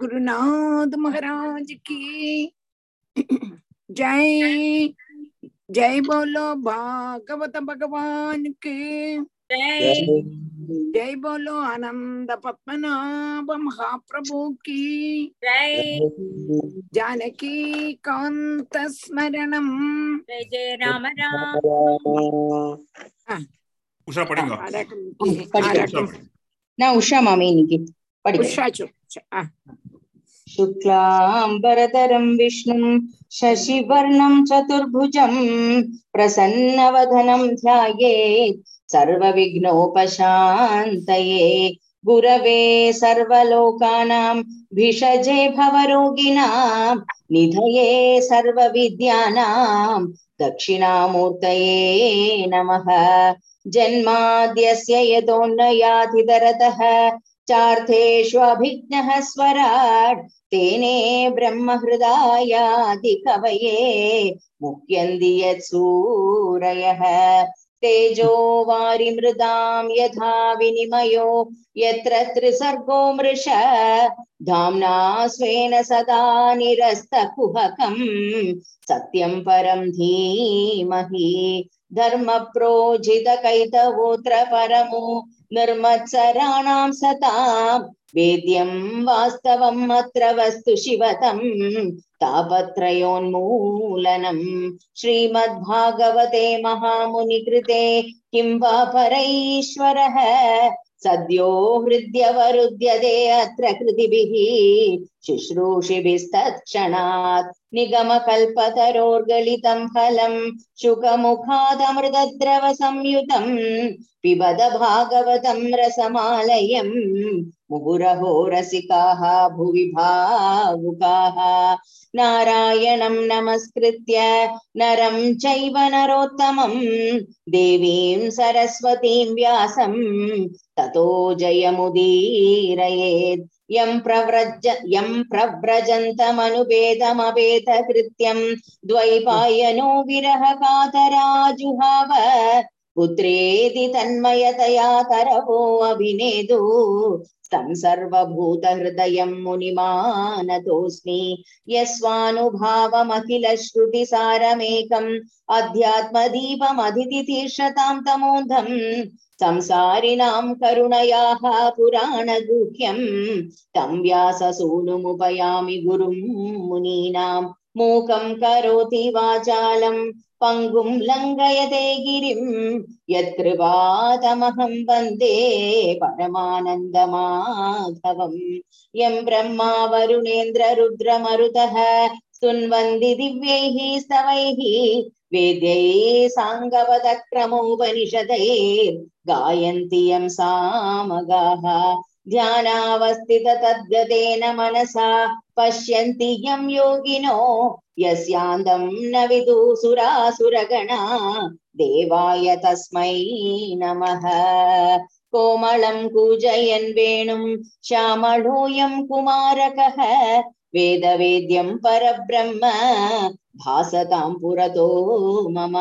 गुरुनाथ महाराज की। जय जय बोलो भागवत भगवान की। जय जय बोलो आनंद पद्मनाभ महाप्रभु की। जय जानकी कांत स्मरणम। जय जय राम राम। उषा पढ़ेंगे। ना उषा मामी इनकी। शुक्लाम्बरधरं विष्णुं शशिवर्णं चतुर्भुजं प्रसन्नवदनं ध्यायेत् सर्वविघ्नोपशान्तये गुरवे सर्वलोकानां भिषजे भवरोगिणां निधये सर्वविद्यानां दक्षिणामूर्तये नमः जन्माद्यस्य यतोन्नयाधितरतः चार्थेषु अभिज्ञः स्वराट् तेने ब्रह्महृदायादिकवये, मुह्यन्ति यत्सूरयः तेजो वारिमृदां यथा विनिमयो, यत्र त्रिसर्गो मृष, धाम्ना स्वेन सदा निरस्तकुहकम्। सत्यं परं धीमहि, धर्मप्रोजितकैतवोऽत्र परमो निर्मत्सराणां सतां, वेद्यं वास्तवम् अत्र वस्तु शिवतम् तापत्रयोन्मूलनम् श्रीमद्भागवते महामुनिकृते किं वा परैश्वरः? सद्यो हृद्यवरुध्यते अत्र कृतिभिः शुश्रूषिभिस्तत्क्षणात् निगमकल्पतरोर्गलितं फलं शुकमुखादमृतद्रवसंयुतम् पिबद भागवतं रसमालयम् मुहुरहो रसिकाः भुवि भावुकाः नारायणं नमस्कृत्य नरं चैव नरोत्तमं देवीं सरस्वतीं व्यासं ततो जयमुदीरयेत् यं प्रव्रज यं प्रव्रजन्तमनुपेदमपेतकृत्यं द्वैपायनो विरहकातराजुहाव पुत्रेति तन्मयतया तरवो अभिनेदु तं सर्वभूतहृदयं मुनिमानतोऽस्मि यस्वानुभावमखिलश्रुतिसारमेकम् अध्यात्मदीपमधितितीर्षतां तमोधम् संसारिणां करुणयाः पुराणगुह्यम् तं व्याससूनुमुपयामि गुरुं मुनीनां मूकं करोति वाचालं पङ्गुं लङ्घयते गिरिं यत्कृपातमहं वन्दे परमानन्दमाधवम् यं ब्रह्मा वरुणेन्द्ररुद्रमरुतः स्तुन्वन्ति दिव्यैः स्तवैः वेद्यैः साङ्गपदक्रमोपनिषदैर्गायन्ति यं सामगाः ध्यानावस्थित तद्गतेन मनसा पश्यन्ति यं योगिनो यस्यान्दं न विदुसुरासुरगणा देवाय तस्मै नमः कोमलं कूजयन् वेणुं श्यामलोऽयं कुमारकः वेदवेद्यं परब्रह्म, भासतां पुरतो मम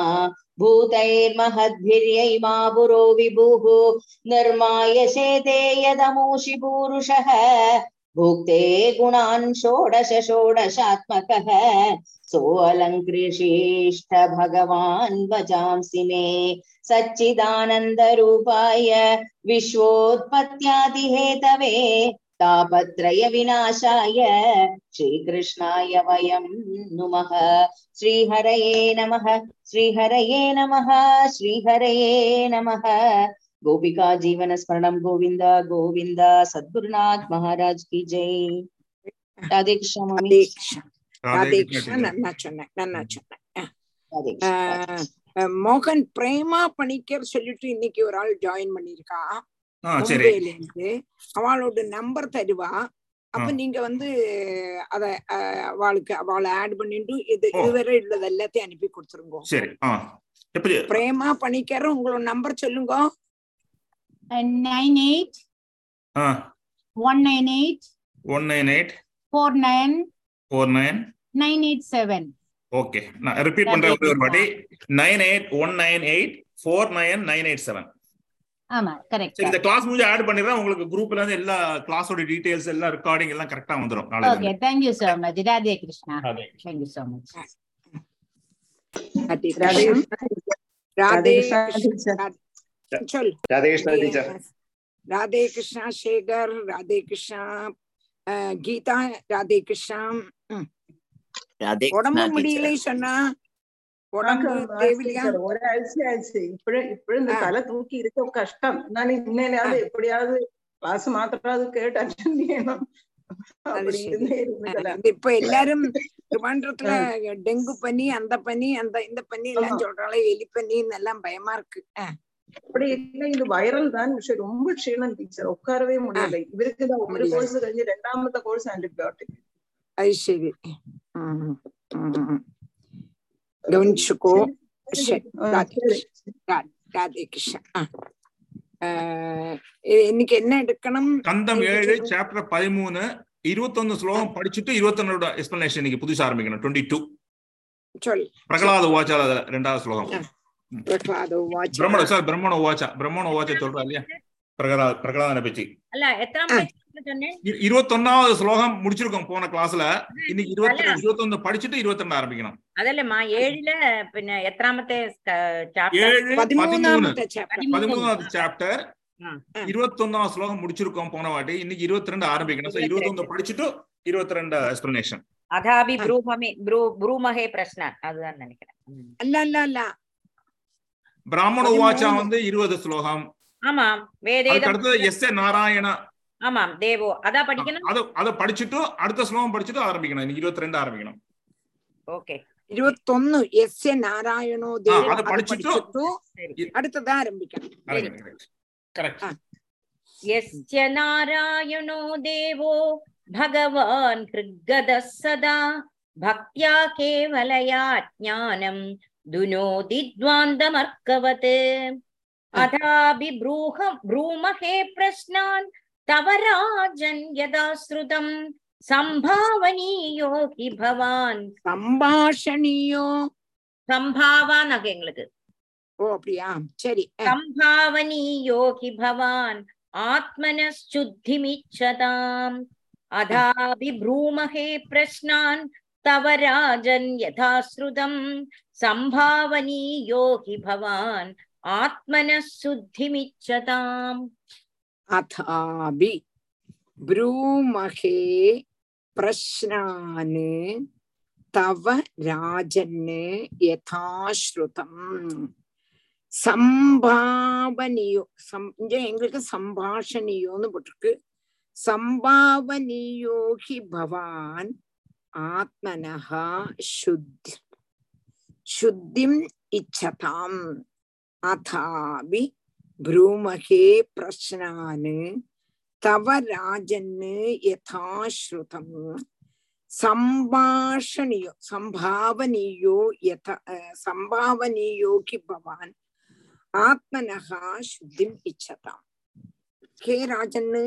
भूतैर्महद्भिर्यैमा पुरो विभुः निर्माय शेते यदमूषि पूरुषः, भुक्ते गुणान् षोडश षोडशात्मकः सोऽलङ्कृशिष्ट भगवान् वचांसि मे, सच्चिदानन्दरूपाय विश्वोत्पत्त्यादिहेतवे तापत्रयविनाशाय श्रीकृष्णाय वयं नुमः श्रीहरये नमः श्रीहरये नमः श्रीहरये नमः गोपिका जीवन स्मरणं गोविन्द गोविन्द सद्गुरुनाथ महाराज की जय राधे कृष्ण मामी दीक्षा ராதேகிருஷ்ணா நன்னா சொன்னேன் நன்னா சொன்னேன் राधे कृष्ण ஆஹ் ஆஹ் மோகன் பிரேமா பணிக்கர் சொல்லிட்டு இன்னைக்கு ஒரு ஆள் ஜாயின் பண்ணிருக்கா ஆ சரி. மும்பைல இருந்து அவளோட நம்பர் தருவா. அப்ப. நீங்க வந்து அத அவளுக்கு அவளை ஆட் பண்ணிட்டு இது. இதுவரை உள்ளது எல்லாத்தையும் அனுப்பி கொடுத்துருங்க. பிரேமா பணிக்கர் உங்களோட நம்பர் சொல்லுங்க. nine eight ஆ. one nine eight one nine eight four nine four nine nine eight seven. Okay நான் ரிப்பீட் பண்றேன் ஒரு வாட்டி. Nine eight one nine eight four nine nine eight seven ஆமா கரெக்ட் சரி இந்த கிளாஸ் முடிஞ்சு ஆட் பண்ணிடுறேன். உங்களுக்கு குரூப்ல இருந்து எல்லா கிளாஸோட டீடைல்ஸ் எல்லாம் ரெக்கார்டிங் எல்லாம் கரெக்டா வந்துரும் ஓகே இருந்து. Thank you so much Radhe Krishna அதே. Thank you so much Radhe Radhe Krishna. Radhe Krishna. Teacher. Radhe Krishna Sekar Radhe Krishna Geetha Radhe Krishna உடம்பு முடியலை சொன்னா ഉടമ്പ് തേവില്ല ഒരാഴ്ച ആഴ്ച ഇപ്പഴും ഇപ്പഴും തല തൂക്കി ഇരുത്ത കഷ്ടം എന്നാലും ഇന്നലെ അത് എപ്പടിയാത് ക്ലാസ് മാത്രം അത് കേട്ട് അറ്റൻഡ് ചെയ്യണം இப்ப எல்லாரும் திருவாண்டத்துல டெங்கு பனி அந்த பனி அந்த இந்த பனி எல்லாம் சொல்றாங்களே எலிப்பனின்னு எல்லாம் பயமா இருக்கு அப்படி இல்ல இது வைரல் தான் പക്ഷെ ரொம்ப ക്ഷീണം ടീച്ചർ ഉക്കാറവേ മുടിയില്ല ഇവർക്ക് ഒരു കോഴ്സ് കഴിഞ്ഞ് രണ്ടാമത്തെ കോഴ്സ് ആന്റിബയോട്ടിക് അത് ശരി சரி ராதே கிருஷ்ணா. இன்னைக்கு என்ன எடுக்கணும்? கந்தம் ஏழு. சாப்டர் பதிமூணு இருபத்தொன்னு ஸ்லோகம் படிச்சுட்டு இருபத்தொன்னோட எக்ஸ்பிளனேஷன் இன்னைக்கு புதுசா ஆரம்பிக்கணும். டுவெண்ட்டி டூ சொல். பிரகலாத உவாச்சால அதுல ரெண்டாவது ஸ்லோகம். பிரகலாத வாச்ச பிரம்மண சார் பிரம்மண உவாச்சா பிரம்மண உவாச்சா சொல்றா இல்லையா? பிரகலாதனை பற்றி இருபத்தொன்னாவது ஸ்லோகம் முடிச்சிருக்கோம் போன கிளாஸ்ல இன்னைக்கு இருபத்தி இருபத்தொன்னு படிச்சுட்டு இருபத்தி ரெண்டு ஆரம்பிக்கணும் അതല്ലമ്മാ ഏഴില് പിന്നെ എത്രാമത്തെ പതിമൂന്നാമത്തെ ചാപ്റ്റർ ഇരുപത്തൊന്നാം ശ്ലോകം മുടിച്ചിരിക്കും പോണ വാട്ടി ഇന്നിക്ക് ഇരുപത്തിരണ്ട് ആരംഭിക്കണം സോ ഇരുപത്തൊന്ന് പഠിച്ചിട്ട് ഇരുപത്തിരണ്ട് എക്സ്പ്ലനേഷൻ അതാപി ബ്രൂമമേ ബ്രൂ ബ്രൂമഹേ പ്രശ്ന അത് തന്നെ അല്ല അല്ല അല്ല ബ്രാഹ്മണ ഉവാച വന്ന് ഇരുപത് ശ്ലോകം ஆமாம் வேதேதம் அதுக்கு அடுத்தது எஸ் ஏ நாராயண ஆமாம் தேவோ அதா படிக்கணும் அதை அதை படிச்சுட்டு அடுத்த ஸ்லோகம் படிச்சுட்டு ஆரம்பிக்கணும் இன்னைக்கு இருபத்தி ரெண்டு ஆரம்பிக்கணும் ஓகே இருபத்தொன்னு எஸ் எ நாராயணோ ஆ, தேவோ அதை அது படிச்சுட்டு படிச்சுட்டு சரி அடுத்ததா ஆரம்பிக்கணும் கரெக்ட் यस्य नारायणो देवो भगवान् हृद्गदः सदा भक्त्या केवलया ज्ञानम् दुनोति द्वान्दमर्कवत् अथापि ब्रूह ब्रूमहे प्रश्नान् तव राजन् यदा श्रुतम् சம்பாவனியோ ஹி பவான். சம்பாஷணியோ? சம்பாவான் ஆக எங்களுக்கு. ஓ அப்படியா? சரி சம்பாவனியோ ஹி பவான். ஆத்மனசுத்திமிச்சதாம் அதாபி ப்ரூமஹே பிரஸ்னான் தவ ராஜன் யதாஸ்ருதம். சம்பாவனியோ ஹி பவான். आत्मनः शुद्धिमिच्छताम् அதாபி ப்ரூமகே பிரஷ்னான் தவ ராஜன் யதாஸ்ருதம் சம்பாவனியோ சம் இங்க எங்களுக்கு சம்பாஷணியோன்னு போட்டிருக்கு சம்பாவனியோ ஹி பவான் ஆத்மனஹா சுத்தி சுத்திம் இச்சதாம் அதாபி ப்ரூமகே பிரஸ்னானு தவ ராஜன்னு யதாஸ்ருதம். சம்பாஷணியோ சம்பாவனியோ யத அஹ், பவான். ஆத்மனகா சுத்திம் இச்சதாம். கே ராஜன்னு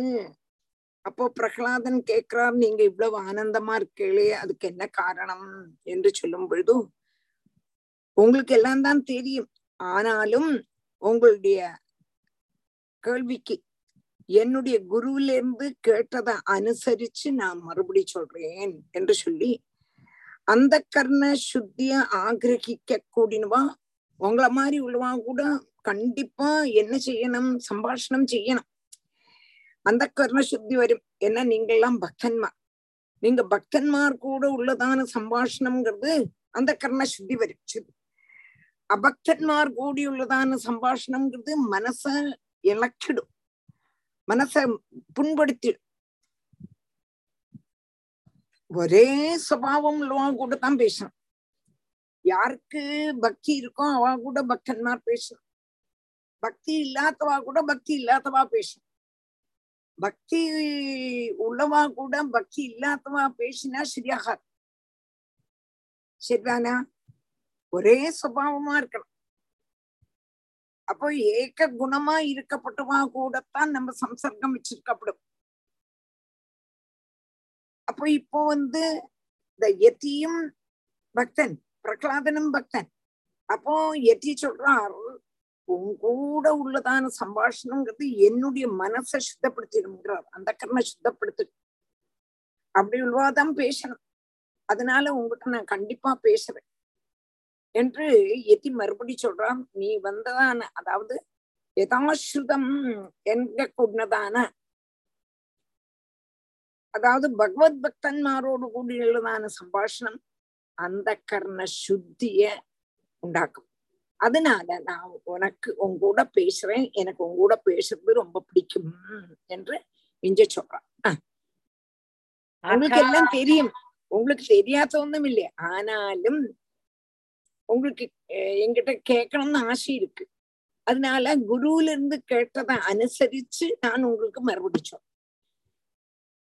அப்போ பிரகலாதன் கேட்கிறார் நீங்க இவ்வளவு ஆனந்தமா இருக்கீங்களே அதுக்கு என்ன காரணம்? என்று சொல்லும் பொழுது உங்களுக்கு எல்லாம் தான் தெரியும். ஆனாலும் உங்களுடைய கேள்விக்கு என்னுடைய குருவிலிருந்து கேட்டதை அனுசரிச்சு நான் மறுபடி சொல்றேன் என்று சொல்லி அந்த கர்ண சுத்திய ஆகிரகிக்க கூடினவா? உங்கள மாதிரி உள்ளவா கூட கண்டிப்பா என்ன செய்யணும்? சம்பாஷணம் செய்யணும். அந்த கர்ண சுத்தி வரும். ஏன்னா நீங்கள்லாம் பக்தன்மார். நீங்க பக்தன்மார் கூட உள்ளதான சம்பாஷணம்ங்கிறது அந்த கர்ண சுத்தி வரும். சுத்தி. அபக்தன்மார் கூடியுள்ளதான சம்பாஷணம்ங்கிறது மனச இழக்கிடும் மனச புண்படுத்திடும் ஒரே சுவாவம் உள்ளவா கூட தான் பேசணும் யாருக்கு பக்தி இருக்கோ அவ கூட பக்தன்மார் பேசணும் பக்தி இல்லாதவா கூட பக்தி இல்லாதவா பேசணும் பக்தி உள்ளவா கூட பக்தி இல்லாதவா பேசினா சரியாகாது சரிதானா ஒரே சுபாவமா இருக்கணும். அப்போ ஏக குணமா இருக்கப்பட்டுமா கூடத்தான் நம்ம சம்சர்க்கம் வச்சிருக்கப்படும். அப்போ இப்போ வந்து இந்த யதியும் பக்தன் பிரகலாதனும் பக்தன். அப்போ எத்தி சொல்றார் உன் கூட உள்ளதான சம்பாஷணங்கிறது என்னுடைய மனசை சுத்தப்படுத்திடும்ங்கிறார். அந்த கர்ணை சுத்தப்படுத்து. அப்படி உள்ளவாதான் பேசணும். அதனால உங்ககிட்ட நான் கண்டிப்பா பேசுறேன். என்று எத்தி மறுபடி சொல்றான். நீ வந்ததான அதாவது யதாஸ்ருதம் என்க கூடதான அதாவது பகவத் பக்தன்மாரோடு கூடியுள்ளதான சம்பாஷணம் அந்த கர்ண சுத்திய உண்டாக்கும். அதனால நான் உனக்கு உன் கூட பேசுறேன். எனக்கு உன் கூட பேசுறது ரொம்ப பிடிக்கும் என்று இஞ்ச சொல்றான். உங்களுக்கு எல்லாம் தெரியும். உங்களுக்கு தெரியாத ஒண்ணும் இல்லை ஆனாலும் உங்களுக்கு என்கிட்ட கேட்கணும்னு ஆசை இருக்கு. அதனால குருவுல இருந்து கேட்டதை அனுசரிச்சு நான் உங்களுக்கு மறுபடி சொல்றேன்.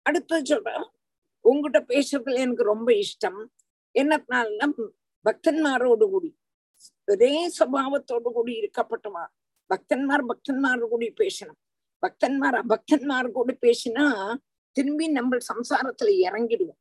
அடுத்தது சொல்றேன். உங்ககிட்ட பேசுறதுல எனக்கு ரொம்ப இஷ்டம். என்னத்தினால பக்தன்மாரோடு கூடி ஒரே சுபாவத்தோடு கூடி இருக்கப்பட்டவா பக்தன்மார் பக்தன்மாரோடு கூடி பேசணும் பக்தன்மார் அபக்தன்மார் கூட பேசினா திரும்பி நம்ம சம்சாரத்துல இறங்கிடுவோம்.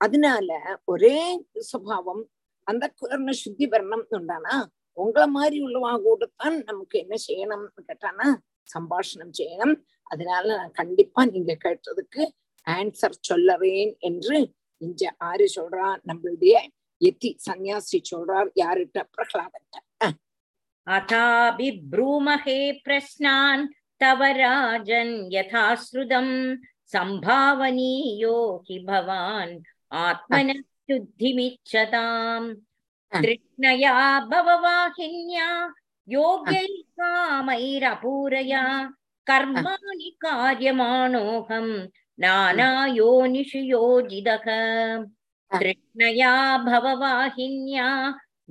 அதனால ஒரே சுபாவம் அந்த குரன சுத்தி வரணும்னு உண்டானா? உங்களை மாதிரி உள்ளவா கூடத்தான் நமக்கு என்ன செய்யணும்னு கேட்டானா? சம்பாஷணம் செய்யணும். அதனால நான் கண்டிப்பா நீங்க கேட்டதுக்கு ஆன்சர் சொல்லறேன் என்று இங்க ஆறு சொல்றா நம்மளுடைய எத்தி சன்னியாசி சொல்றார் யாருட்ட? பிரகலாதட்ட அதாபி ப்ரூமஹே பிரஸ்னான் தவராஜன் யதாஸ்ருதம் சம்பாவனீயோ ஹி பவான் ஆத்மன शुद्धिमिच्छताम् तृष्णया भववाहिन्या योग्यै कामैरपूरया कर्माणि कार्यमाणोऽहम् नानायोनिषु योजितः तृष्णया भववाहिन्या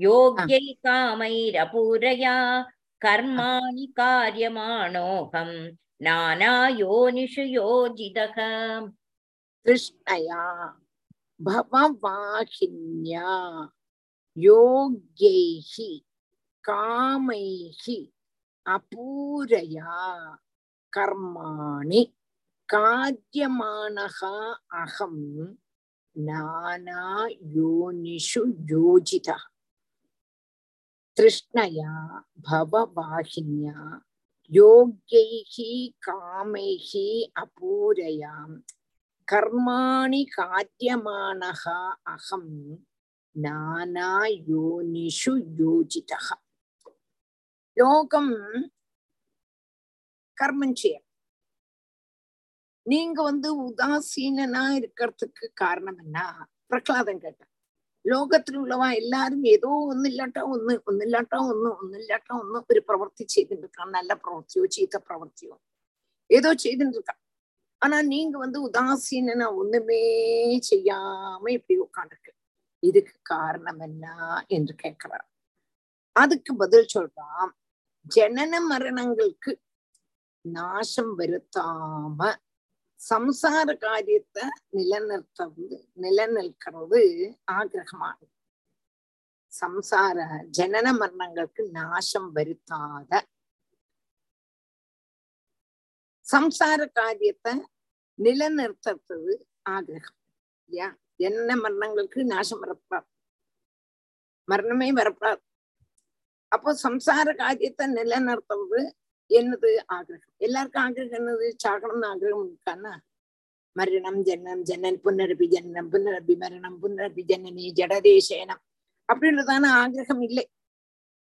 योग्यै कामैरपूरया कर्माणि कार्यमाणोऽहम् नानायोनिषु योजितः तृष्णया பவவாகின்யா யோக்யைஹி காமைஹி அபூரயா கர்மாணி காரியமானக அகம் நானா யோனிஷு யோஜிதா திருஷ்ணயா பவவாகின்யா யோக்யைஹி காமைஹி அபூரயாம் കർമാണി കാര്യമാണ അഹം നാനായോനിഷു യോജിത ലോകം കർമ്മം செய்யணும் நீங்க வந்து உதாசீனா இருக்கிறதுக்கு காரணம் என்ன കേട്ട கேட்டேன் ലോകത്തിൽ ഉള്ളവ എല്ലാരും ഏതോ ഒന്നില്ലാട്ടോ ഒന്ന് ഒന്നില്ലാട്ടോ ഒന്ന് ഒന്നില്ലാട്ടോ ഒന്ന് ഒരു പ്രവൃത്തി ചെയ്തിട്ടിരിക്കണം നല്ല പ്രവൃത്തിയോ ചീത്ത പ്രവൃത്തിയോ. ഏതോ ചെയ്തിട്ടിരിക്കാം ஆனா நீங்க வந்து உதாசீனா ஒண்ணுமே செய்யாம இப்படி உட்காந்துருக்கு இதுக்கு காரணம் என்ன? என்று கேட்கிறார் அதுக்கு பதில் சொல்றான் ஜனன மரணங்களுக்கு நாசம் வருத்தாம சம்சார காரியத்தை நிலநிறுத்தது நிலநிற்கிறது ஆகிரகமானது சம்சார ஜனன மரணங்களுக்கு நாசம் வருத்தாத சம்சார காரியத்தை நிலநிறுத்துறது ஆகிரகம். இல்லையா? என்ன மரணங்களுக்கு நாசம் வரப்படாது மரணமே வரப்படாது அப்போ சம்சார காரியத்தை நிலநிறுத்துறது என்னது ஆகிரகம்? எல்லாருக்கும் ஆகிரகம் என்னது? சாகணும்னு ஆகிரகம் இருக்கானா? மரணம் ஜன்னம் ஜன்னன் புனரபி ஜன்னம் புனரபி மரணம் புனரபி ஜன்னனி ஜடதேசேனம் அப்படின்றதான ஆகிரகம் இல்லை.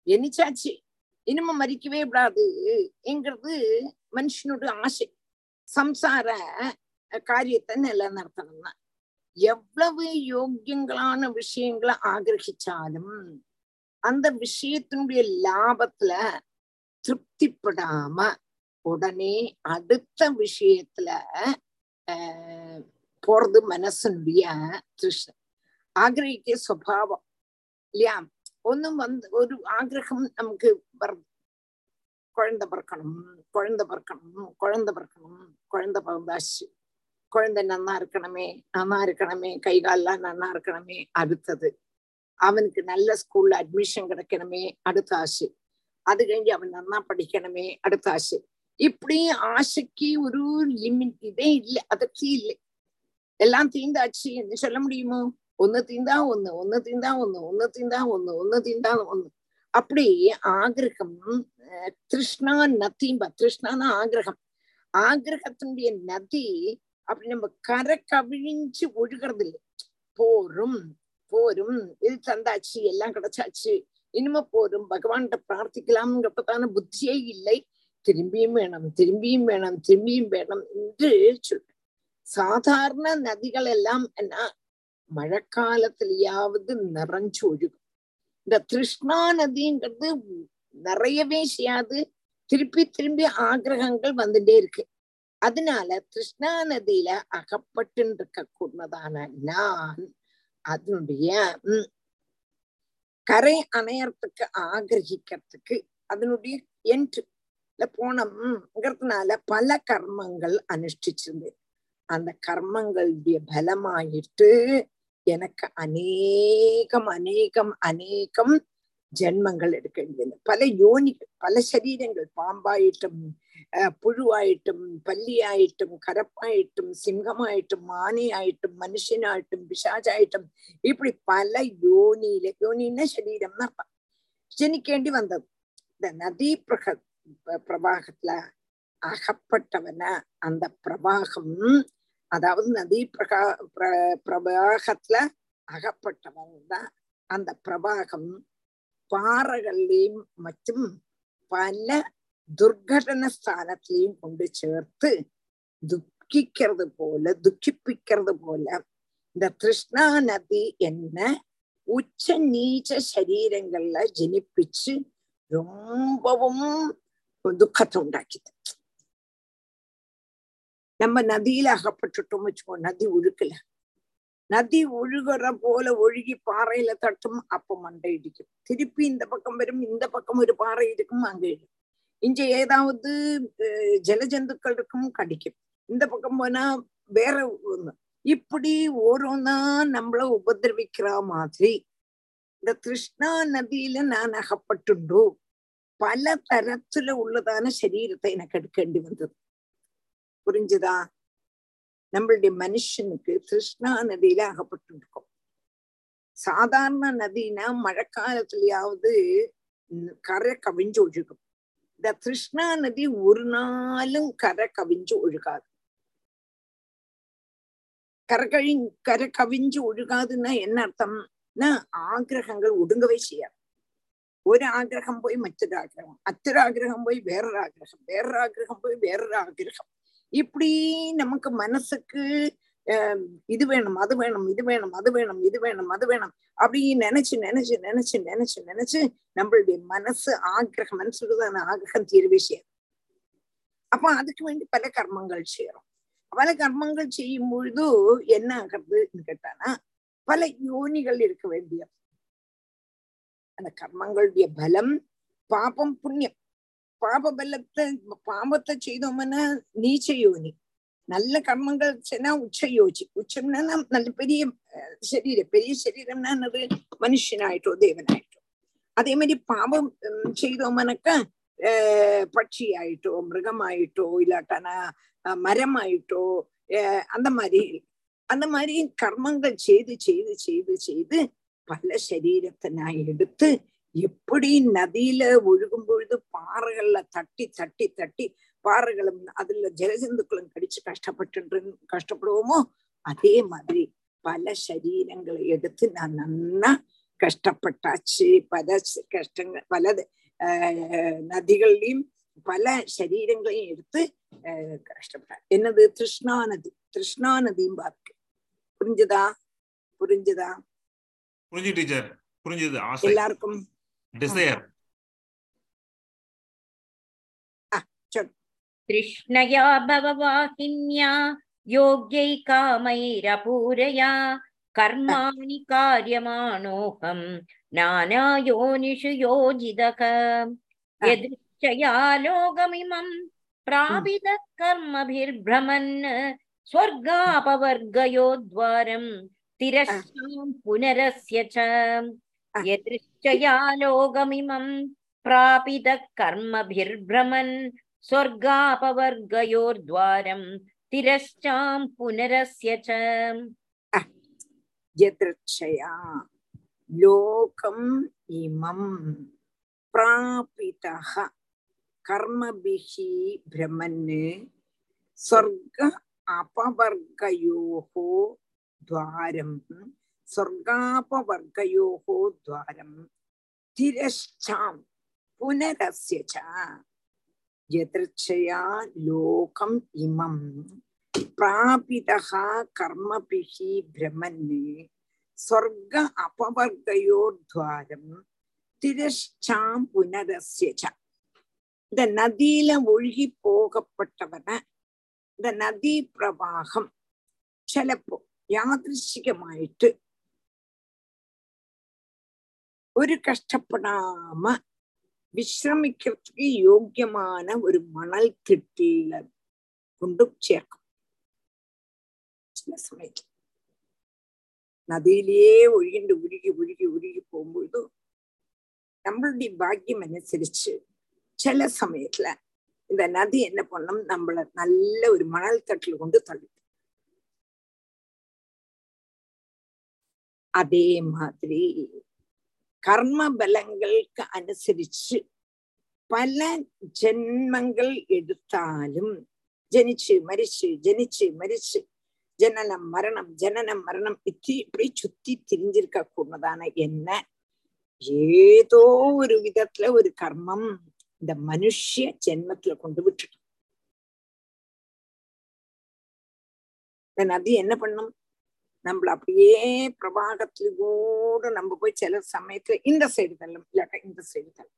என்னிச்சாச்சு? இனிமே மறிக்கவே விடாது என்கிறது மனுஷனோட ஆசை. சம்சார காரியத்தை நிலநிறுத்தணும்னா. எவ்வளவு யோக்கியங்களான விஷயங்களை ஆகிரகிச்சாலும் அந்த விஷயத்தினுடைய லாபத்துல திருப்திப்படாம உடனே அடுத்த விஷயத்துல ஆஹ் போறது மனசனுடைய திருஷ்ண ஆகிரகிக்க சுவாவம் இல்லையா? ஒன்னும் வந்து ஒரு ஆகிரகம் நமக்கு வருது குழந்தை பிறக்கணும் குழந்தை பிறக்கணும் குழந்தை பிறக்கணும் குழந்தை பிறந்தாச்சு குழந்தை நன்னா இருக்கணுமே நன்னா இருக்கணுமே கை கால்லாம் நன்னா இருக்கணுமே அடுத்தது. அவனுக்கு நல்ல ஸ்கூல்ல அட்மிஷன் கிடைக்கணுமே அடுத்த ஆசை. அது கழிஞ்சு அவன் நன்னா படிக்கணுமே அடுத்த ஆசை. இப்படி ஆசைக்கு ஒரு லிமிட் இதே இல்லை அதற்கு இல்லை. எல்லாம் தீந்தாச்சு என்று சொல்ல முடியுமோ? ஒன்னு தீந்தா ஒண்ணு ஒன்னு தீந்தா ஒண்ணு ஒன்னு தீந்தா ஒண்ணு ஒன்னு தீந்தா ஒண்ணு. அப்படி ஆகிரகம் திருஷ்ணா நதிம்பா திருஷ்ணானா ஆகிரகம். ஆகிரகத்தினுடைய நதி அப்படி நம்ம கரை கவிழிஞ்சு ஒழுகிறது இல்லை போரும் போரும் இது தந்தாச்சு எல்லாம் கிடைச்சாச்சு. இனிமே போரும் பகவான்கிட்ட பிரார்த்திக்கலாம்ங்கிறப்பதான புத்தியே இல்லை. திரும்பியும் வேணும் திரும்பியும் வேணும் திரும்பியும் வேணும் என்று சொல். சாதாரண நதிகள் எல்லாம் என்ன? மழைக்காலத்திலேயாவது நிறைஞ்சு ஒழுகும். இந்த திருஷ்ணா நதிங்கிறது நிறையவே செய்யாது. திருப்பி திரும்பி ஆகிரகங்கள் வந்துட்டே இருக்கு. அதனால கிருஷ்ணா நதியில அகப்பட்டு இருக்க கூடதான நான் அதனுடைய உம், கரை அணையறதுக்கு ஆகிரகிக்கிறதுக்கு அதனுடைய என்று போனோம்ங்கிறதுனால பல கர்மங்கள் அனுஷ்டிச்சிருந்தேன் அந்த கர்மங்களுடைய பலமாயிட்டு எனக்கு அநேகம் அநேகம் அநேகம் ஜென்மங்கள் எடுக்க வேண்டியது. பல யோனிகள் பல சரீரங்கள் பாம்பாயிட்டும் புழுவாயிட்டும் பள்ளியாயிட்டும் கரப்பாயிட்டும் சிங்கமாயிட்டும் மானே ஆயிட்டும் மனுஷனாயிட்டும் பிசாஜாயிட்டும் இப்படி பல யோனியில யோனின்னா சரீரம்னா ஜனிக்கேண்டி வந்தது. இந்த நதி பிரக பிரவாகத்துல அகப்பட்டவன அந்த பிரவாகம் அதாவது நதி பிரகா பிரபாகத்துல அகப்பட்டவன் தான் அந்த பிரபாகம் பாறைகள்லையும் மற்றும் பல துர்கடன ஸ்தானத்திலையும் கொண்டு சேர்த்து துக்கிக்கிறது போல துக்கிப்பிக்கிறது போல இந்த கிருஷ்ணா நதி என்ன உச்ச நீச்ச சரீரங்கள்ல ஜனிப்பிச்சு ரொம்பவும் துக்கத்தை உண்டாக்கிது. நம்ம நதியில அகப்பட்டுட்டோம் வச்சுக்கோ நதி ஒழுக்கல நதி ஒழுகிற போல ஒழுகி பாறையில தட்டும் அப்போ மண்டை இடிக்கும். திருப்பி இந்த பக்கம் வரும் இந்த பக்கம் ஒரு பாறை இருக்கும் அங்கே இடும். இங்க ஏதாவது ஜலஜந்துக்கள் இருக்கும் கடிக்கும். இந்த பக்கம் போனா வேற ஒண்ணு. இப்படி ஓரோன்னா நம்மள உபதிரவிக்கிற மாதிரி இந்த கிருஷ்ணா நதியில நான் அகப்பட்டுண்டோ பல தரத்துல உள்ளதான சரீரத்தை எனக்கு எடுக்கேண்டி வந்தது. புரிஞ்சுதா? நம்மளுடைய மனுஷனுக்கு கிருஷ்ணா நதியில அகப்பட்டு இருக்கோம் சாதாரண நதினா மழைக்காலத்துலயாவது கரை கவிஞ்சு ஒழுகும். இந்த கிருஷ்ணா நதி ஒரு நாளும் கரை கவிஞ்சு ஒழுகாது. கரகழி கரை கவிஞ்சு ஒழுகாதுன்னா என்ன அர்த்தம்னா ஆகிரகங்கள் ஒடுங்கவே செய்யாது. ஒரு ஆகிரகம் போய் மற்றொரு ஆகிரகம் அத்தொரு ஆகிரகம் போய் வேறொரு ஆகிரகம் வேறொரு ஆகிரகம் போய் வேறொரு ஆகிரகம் இப்படி நமக்கு மனசுக்கு இது வேணும் அது வேணும் இது வேணும் அது வேணும் இது வேணும் அது வேணும் அப்படி நினைச்சு நினைச்சு நினைச்சு நினைச்சு நினைச்சு நம்மளுடைய மனசு ஆக்கிரகம் மனசுக்குதான ஆகிரகம் தீர்வு செய்யும். அப்ப அதுக்கு வேண்டி பல கர்மங்கள் செய்யறோம். பல கர்மங்கள் செய்யும் பொழுது என்ன ஆகிறதுன்னு கேட்டானா பல யோனிகள் இருக்க வேண்டிய அந்த கர்மங்களுடைய பலம் பாபம் புண்ணியம். பாபபலத்தை பாபத்தை செய்தோம்னா நீச்ச யோனி நல்ல கர்மங்கள் செய்னா உச்ச யோசி உச்சம்னா நல்ல பெரிய சரீரம் பெரிய சரீரம்னா என்னது மனுஷனாயிட்டோ தேவனாயிட்டோ அதே மாதிரி பாபம் உம், செய்தோம்னாக்கா அஹ், பட்சியாயிட்டோ மிருகமாயிட்டோ இல்லாட்டானா மரமாயிட்டோ அந்த மாதிரி அந்த மாதிரி கர்மங்கள் செய்து செய்து செய்து செய்து பல சரீரத்தை நான் எடுத்து எப்படி நதியில ஒழுகும் பொழுது பாறைகள்ல தட்டி தட்டி தட்டி பாறைகளும் அதுல ஜலஜந்துக்களும் கடிச்சு கஷ்டப்பட்டு கஷ்டப்படுவோமோ? அதே மாதிரி பல சரீரங்களை எடுத்து நான் நன்னா கஷ்டப்பட்டாச்சு. பல கஷ்டங்கள் பல நதிகள்லயும் பல சரீரங்களையும் எடுத்து ஆஹ் கஷ்டப்பட்டேன். என்னது? கிருஷ்ணா நதி. கிருஷ்ணா நதியும் பார்க்கு. புரிஞ்சுதா? புரிஞ்சுதா? புரிஞ்சு டீச்சர். புரிஞ்சது. எல்லாருக்கும் டிசையர் तृष्णया भववाहिन्या योग्यै कामैरपूरया कर्माणि कार्यमाणोऽहं नानायोनिषु योजितः यदृच्छया लोकमिमं प्रापितः कर्मभिर्भ्रमन् स्वर्गापवर्गयो द्वारं तिरस्यां पुनरस्य च यदृश्चयालोकमिमं प्रापितः कर्मभिर्भ्रमन् स्वर्गापवर्गयोर्द्वारं तिरश्चां पुनरस्य च यदृच्छया लोकम् इमं प्रापितः कर्मभिः भ्रमन् स्वर्ग अपवर्गयोः द्वारम् स्वर्गापवर्गयोः द्वारं तिरश्चां पुनरस्य च यदृच्छया लोकम् इमं प्रापितः कर्मभिः भ्रमन् स्वर्ग अपवर्गयोर्द्वारं तिरश्चां पुनरस्य च இந்த நதியில ஒழுகி போகப்பட்டவன இந்த நதி பிரவாகம் சிலப்போ யாதிருஷிகமாயிட்டு ഒരു കഷ്ടപ്പെടാമ വിശ്രമിക്കുന്നതിന് യോഗ്യമാണ് ഒരു മണൽ തിട്ടിൽ കൊണ്ടും ചേർക്കും ചില സമയത്ത് നദിയിലേ ഒഴുകിണ്ട് ഉരുകി ഉരുകി ഉരുകി പോകുമ്പോഴും நம்மளுடைய பாக்கியம் அனுசரிச்சு சில சமயத்துல இந்த நதி என்ன பண்ணும் நம்மள நல்ல ஒரு மணல் தட்டில் கொண்டு தள்ளு அதே மாதிரி கர்ம பலங்களுக்கு அனுசரிச்சு பல ஜென்மங்கள் எடுத்தாலும் ஜனிச்சு மரிச்சு ஜனிச்சு மரிச்சு ஜனனம் மரணம் ஜனனம் மரணம் இத்தி இப்படி சுத்தி திரிஞ்சிருக்க கூடதான என்ன ஏதோ ஒரு விதத்துல ஒரு கர்மம் இந்த மனுஷ ஜென்மத்துல கொண்டு விட்டுடும் அது என்ன பண்ணும் நம்மள அப்படியே பிரபாகத்துல கூட நம்ம போய் சில சமயத்துல இந்த சைடு தள்ளும் இல்லாட்டா இந்த சைடு தள்ளும்.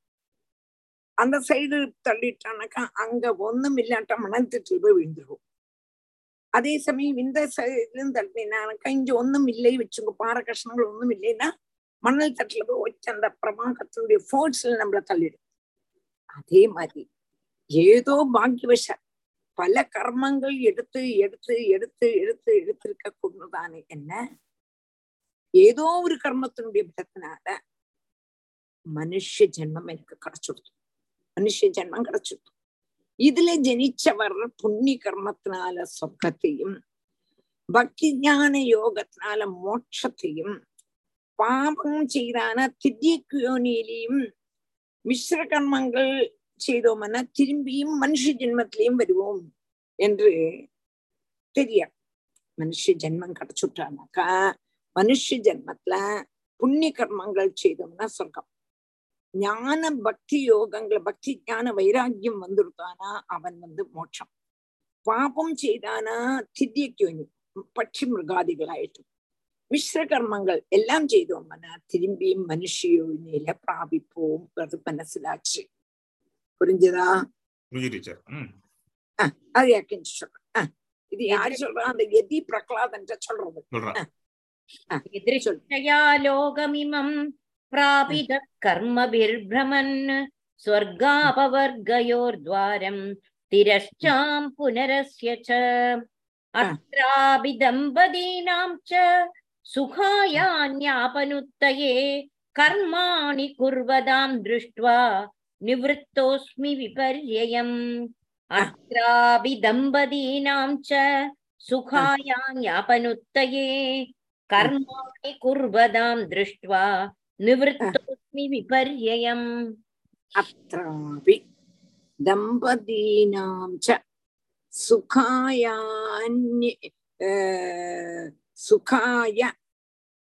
அந்த சைடு தள்ளிட்டானாக்கா அங்க ஒண்ணும் இல்லாட்டா மணல் போய் விழுந்துருவோம். அதே சமயம் இந்த சைடுலும் தள்ளினானாக்கா இங்க ஒண்ணும் இல்லை வச்சுங்க பாறை கஷ்ணங்கள் ஒன்றும் இல்லைன்னா மணல் தட்டுல போய் வச்சு அந்த பிரபாகத்தினுடைய ஃபோர்ஸ்ல நம்மள தள்ளிடும். அதே மாதிரி ஏதோ பாக்கியவசா பல கர்மங்கள் எடுத்து எடுத்து எடுத்து எடுத்து எடுத்திருக்க கொண்டுதானே என்ன? ஏதோ ஒரு கர்மத்தினுடைய பலத்தினால மனுஷ ஜென்மம் எனக்கு கிடைச்சிடுது. மனுஷ ஜென்மம் கிடைச்சிடுது. இதுல ஜனிச்சவர் புண்ணிய கர்மத்தினால சொர்க்கத்தையும் பக்தி ஞான யோகத்தினால மோட்சத்தையும் பாபம் செய்தான திவ்யக்கு யோனியிலையும் மிஸ்ர கர்மங்கள் செய்தோம்னா திரும்பியும் மனுஷ ஜென்மத்திலையும் வருவோம் என்று தெரியாது மனுஷ ஜென்மம் கிடைச்சுட்டானாக்கா மனுஷ ஜென்மத்துல புண்ணிய கர்மங்கள் செய்தோம்னா சொர்க்கம் ஞான பக்தி யோகங்களை பக்தி ஞான வைராக்கியம் வந்துருத்தானா அவன் வந்து மோட்சம் பாபம் செய்தானா திவ்யக்கு பட்சி மிருகாதிகளாயிட்டும் மிஸ்ர கர்மங்கள் எல்லாம் செய்தோம்னா திரும்பியும் மனுஷ யோனியில பிராபிப்போம் மனசிலாச்சு புரிஞ்சுதா? அது யாக்கின்னு சொல்றேன் இது யாரு சொல்றா? அந்த எதி பிரகலாதன் சொல்றது. யதிருஷ்டயா லோகமிமம் பிராபித கர்மபிர்பிரமன் ஸ்வர்காபவர்கயோர்த்வாரம் திரஷ்சாம் புனரஸ்ய ச. அத்ராபிதம்பதீனாம் ச. சுகாயான்யாபனுத்தயே கர்மாணி குர்வதாம் திருஷ்ட்வா निवृत्तोऽस्मि विपर्ययम् अत्रापि दम्पतीनां च सुखायां यापनुत्तये कर्माणि कुर्वदां दृष्ट्वा निवृत्तोऽस्मि विपर्ययम् अत्रापि दम्पतीनां च सुखायान्य सुखाय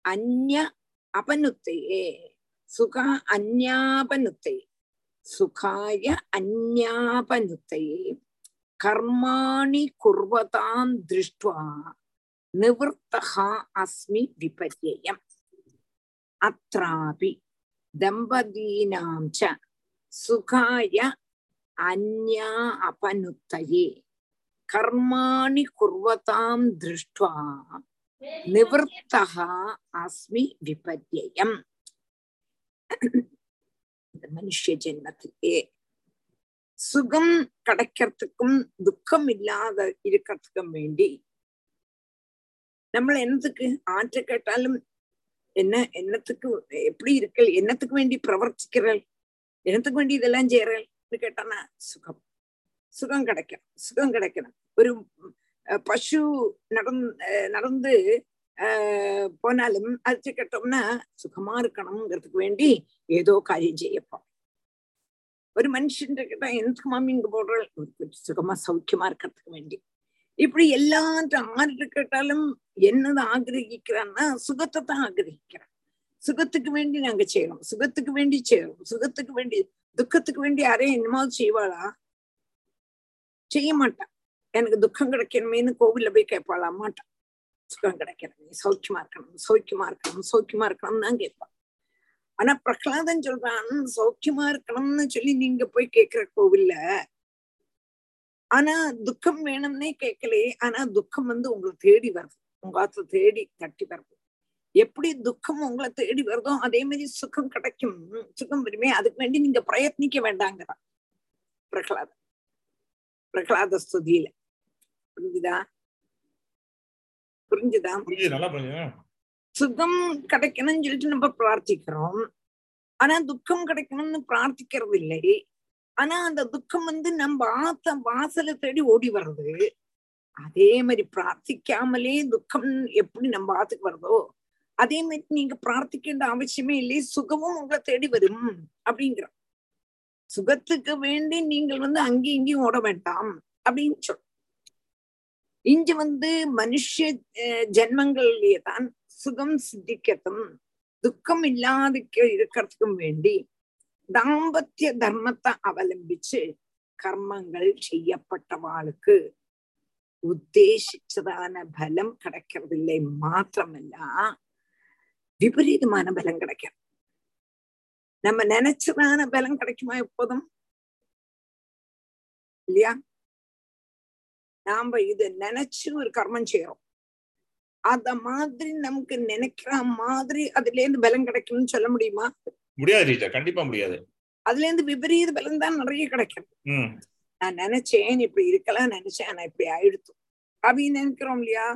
अन्य अपनुत्तये सुखा अन्यापनुत्तये சுகாய அந்யாபனுத்தையே கர்மாணி குர்வதாம் திருஷ்டுவா. நிவர்த்தகா அஸ்மி விபர்யம் அத்ராபி தம்பதீனாம் ச. சுகாய அந்யா அபனுத்தையே கர்மாணி குர்வதாம் திருஷ்டுவா. நிவர்த்தகா அஸ்மி விபர்யம் இந்த மனுஷ ஜென்மத்திலே சுகம் கிடைக்கிறதுக்கும் துக்கம் இல்லாத இருக்கிறதுக்கும் வேண்டி நம்ம என்னத்துக்கு ஆற்ற கேட்டாலும் என்ன என்னத்துக்கு எப்படி இருக்கல் என்னத்துக்கு வேண்டி பிரவர்த்திக்கிறல் என்னத்துக்கு வேண்டி இதெல்லாம் செய்யறல் கேட்டானா சுகம். சுகம் கிடைக்கணும் சுகம் கிடைக்கணும். ஒரு பசு நடந் நடந்து ஆஹ் போனாலும் அரிச்சு கட்டோம்னா சுகமா இருக்கணுங்கிறதுக்கு வேண்டி ஏதோ காரியம் செய்யப்போம். ஒரு மனுஷன் கிட்ட எதுக்குமா இங்க போடுற? சுகமா சௌக்கியமா இருக்கிறதுக்கு வேண்டி. இப்படி எல்லாத்தையும் ஆறு கேட்டாலும் என்னது ஆகிரகிக்கிறான்னா சுகத்தை தான் ஆகிரகிக்கிறான். சுகத்துக்கு வேண்டி நாங்க செய்யறோம். சுகத்துக்கு வேண்டி செய்யறோம். சுகத்துக்கு வேண்டி துக்கத்துக்கு வேண்டி யாரையும் என்னமாவது செய்வாளா? செய்ய மாட்டான். எனக்கு துக்கம் கிடைக்கணுமேன்னு கோவில்ல போய் கேட்பாளா மாட்டான். சுகம் கிடைக்கிறது. சௌக்கியமா இருக்கணும் சௌக்கியமா இருக்கணும் சௌக்கியமா இருக்கணும் தான் கேட்பான். ஆனா பிரகலாதன் சொல்றான் சௌக்கியமா இருக்கணும்னு சொல்லி நீங்க போய் கேக்குற கோவில்ல ஆனா துக்கம் வேணும்னே கேட்கலையே ஆனா துக்கம் வந்து உங்களை தேடி வருது. உங்க ஆத்துல தேடி தட்டி வருது. எப்படி துக்கம் உங்களை தேடி வருதோ அதே மாதிரி சுகம் கிடைக்கும். சுகம் வருமே அதுக்கு வேண்டி நீங்க பிரயத்னிக்க வேண்டாங்கிறான் பிரகலாத பிரகலாத ஸ்துதியில. புரிஞ்சுதா? புரிஞ்சுதா? சுகம் கிடைக்கணும்னு சொல்லிட்டு நம்ம பிரார்த்திக்கிறோம். ஆனா துக்கம் கிடைக்கணும்னு பிரார்த்திக்கிறது இல்லை ஆனா அந்த துக்கம் வந்து நம்ம ஆத்த வாசலை தேடி ஓடி வர்றது. அதே மாதிரி பிரார்த்திக்காமலே துக்கம் எப்படி நம்ம ஆத்துக்கு வர்றதோ அதே மாதிரி நீங்க பிரார்த்திக்கின்ற அவசியமே இல்லை சுகமும் உங்களை தேடி வரும் அப்படிங்கிறோம். சுகத்துக்கு வேண்டி நீங்கள் வந்து அங்கேயும் இங்கேயும் ஓட வேண்டாம் அப்படின்னு சொல் இஞ்சு வந்து மனுஷ ஜென்மங்களிலேயே தான் சுகம் சித்திக்கத்தும் துக்கம் இல்லாதிக்க இருக்கிறதுக்கும் வேண்டி தாம்பத்திய தர்மத்தை அவலம்பிச்சு கர்மங்கள் செய்யப்பட்டவாளுக்கு உத்தேசிச்சதான பலம் கிடைக்கிறதில்லை. மாத்திரமல்ல விபரீதமான பலம் கிடைக்கும். நம்ம நினைச்சதான பலம் கிடைக்குமா எப்போதும்? இல்லையா? நாம இது நினைச்சு ஒரு கர்மம் செய்யறோம் அத மாதிரி நமக்கு நினைக்கிற மாதிரி அதுல இருந்து பலம் கிடைக்கும்னு சொல்ல முடியுமா? முடியாது கண்டிப்பா முடியாது. அதுல இருந்து விபரீத பலம் தான் நிறைய கிடைக்கும். நான் நினைச்சேன் இப்படி இருக்கலாம் நினைச்சேன் ஆனா இப்படி ஆயிடுத்து அப்படின்னு நினைக்கிறோம் இல்லையா?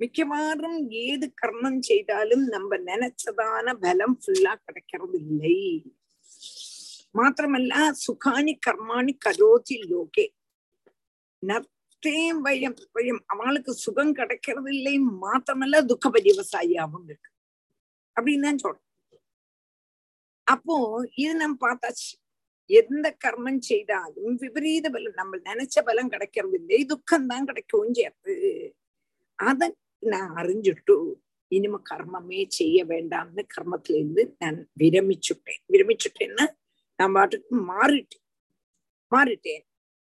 மிக்கவாறும் ஏது கர்மம் செய்தாலும் நம்ம நினைச்சதான பலம் ஃபுல்லா கிடைக்கிறது இல்லை. மாத்திரமல்ல சுகானி கர்மாணி கரோதி லோகே. நர்த்தே வயம் வயம் அவளுக்கு சுகம் கிடைக்கிறது இல்லை மாத்திரமல்ல துக்க பரிவசாயி அவங்களுக்கு அப்படின்னு தான் சொல்றேன் அப்போ இது நம்ம பார்த்தாச்சு எந்த கர்மம் செய்தாலும் விபரீத பலம் நம்ம நினைச்ச பலம் கிடைக்கிறது இல்லை துக்கம் தான் கிடைக்கவும் சேர்த்து அத நான் அறிஞ்சுட்டு இனிமே கர்மமே செய்ய வேண்டாம்னு கர்மத்துல இருந்து நான் விரமிச்சுட்டேன் விரமிச்சுட்டேன்னா நான் பாட்டுக்கு மாறிட்டேன் மாறிட்டேன்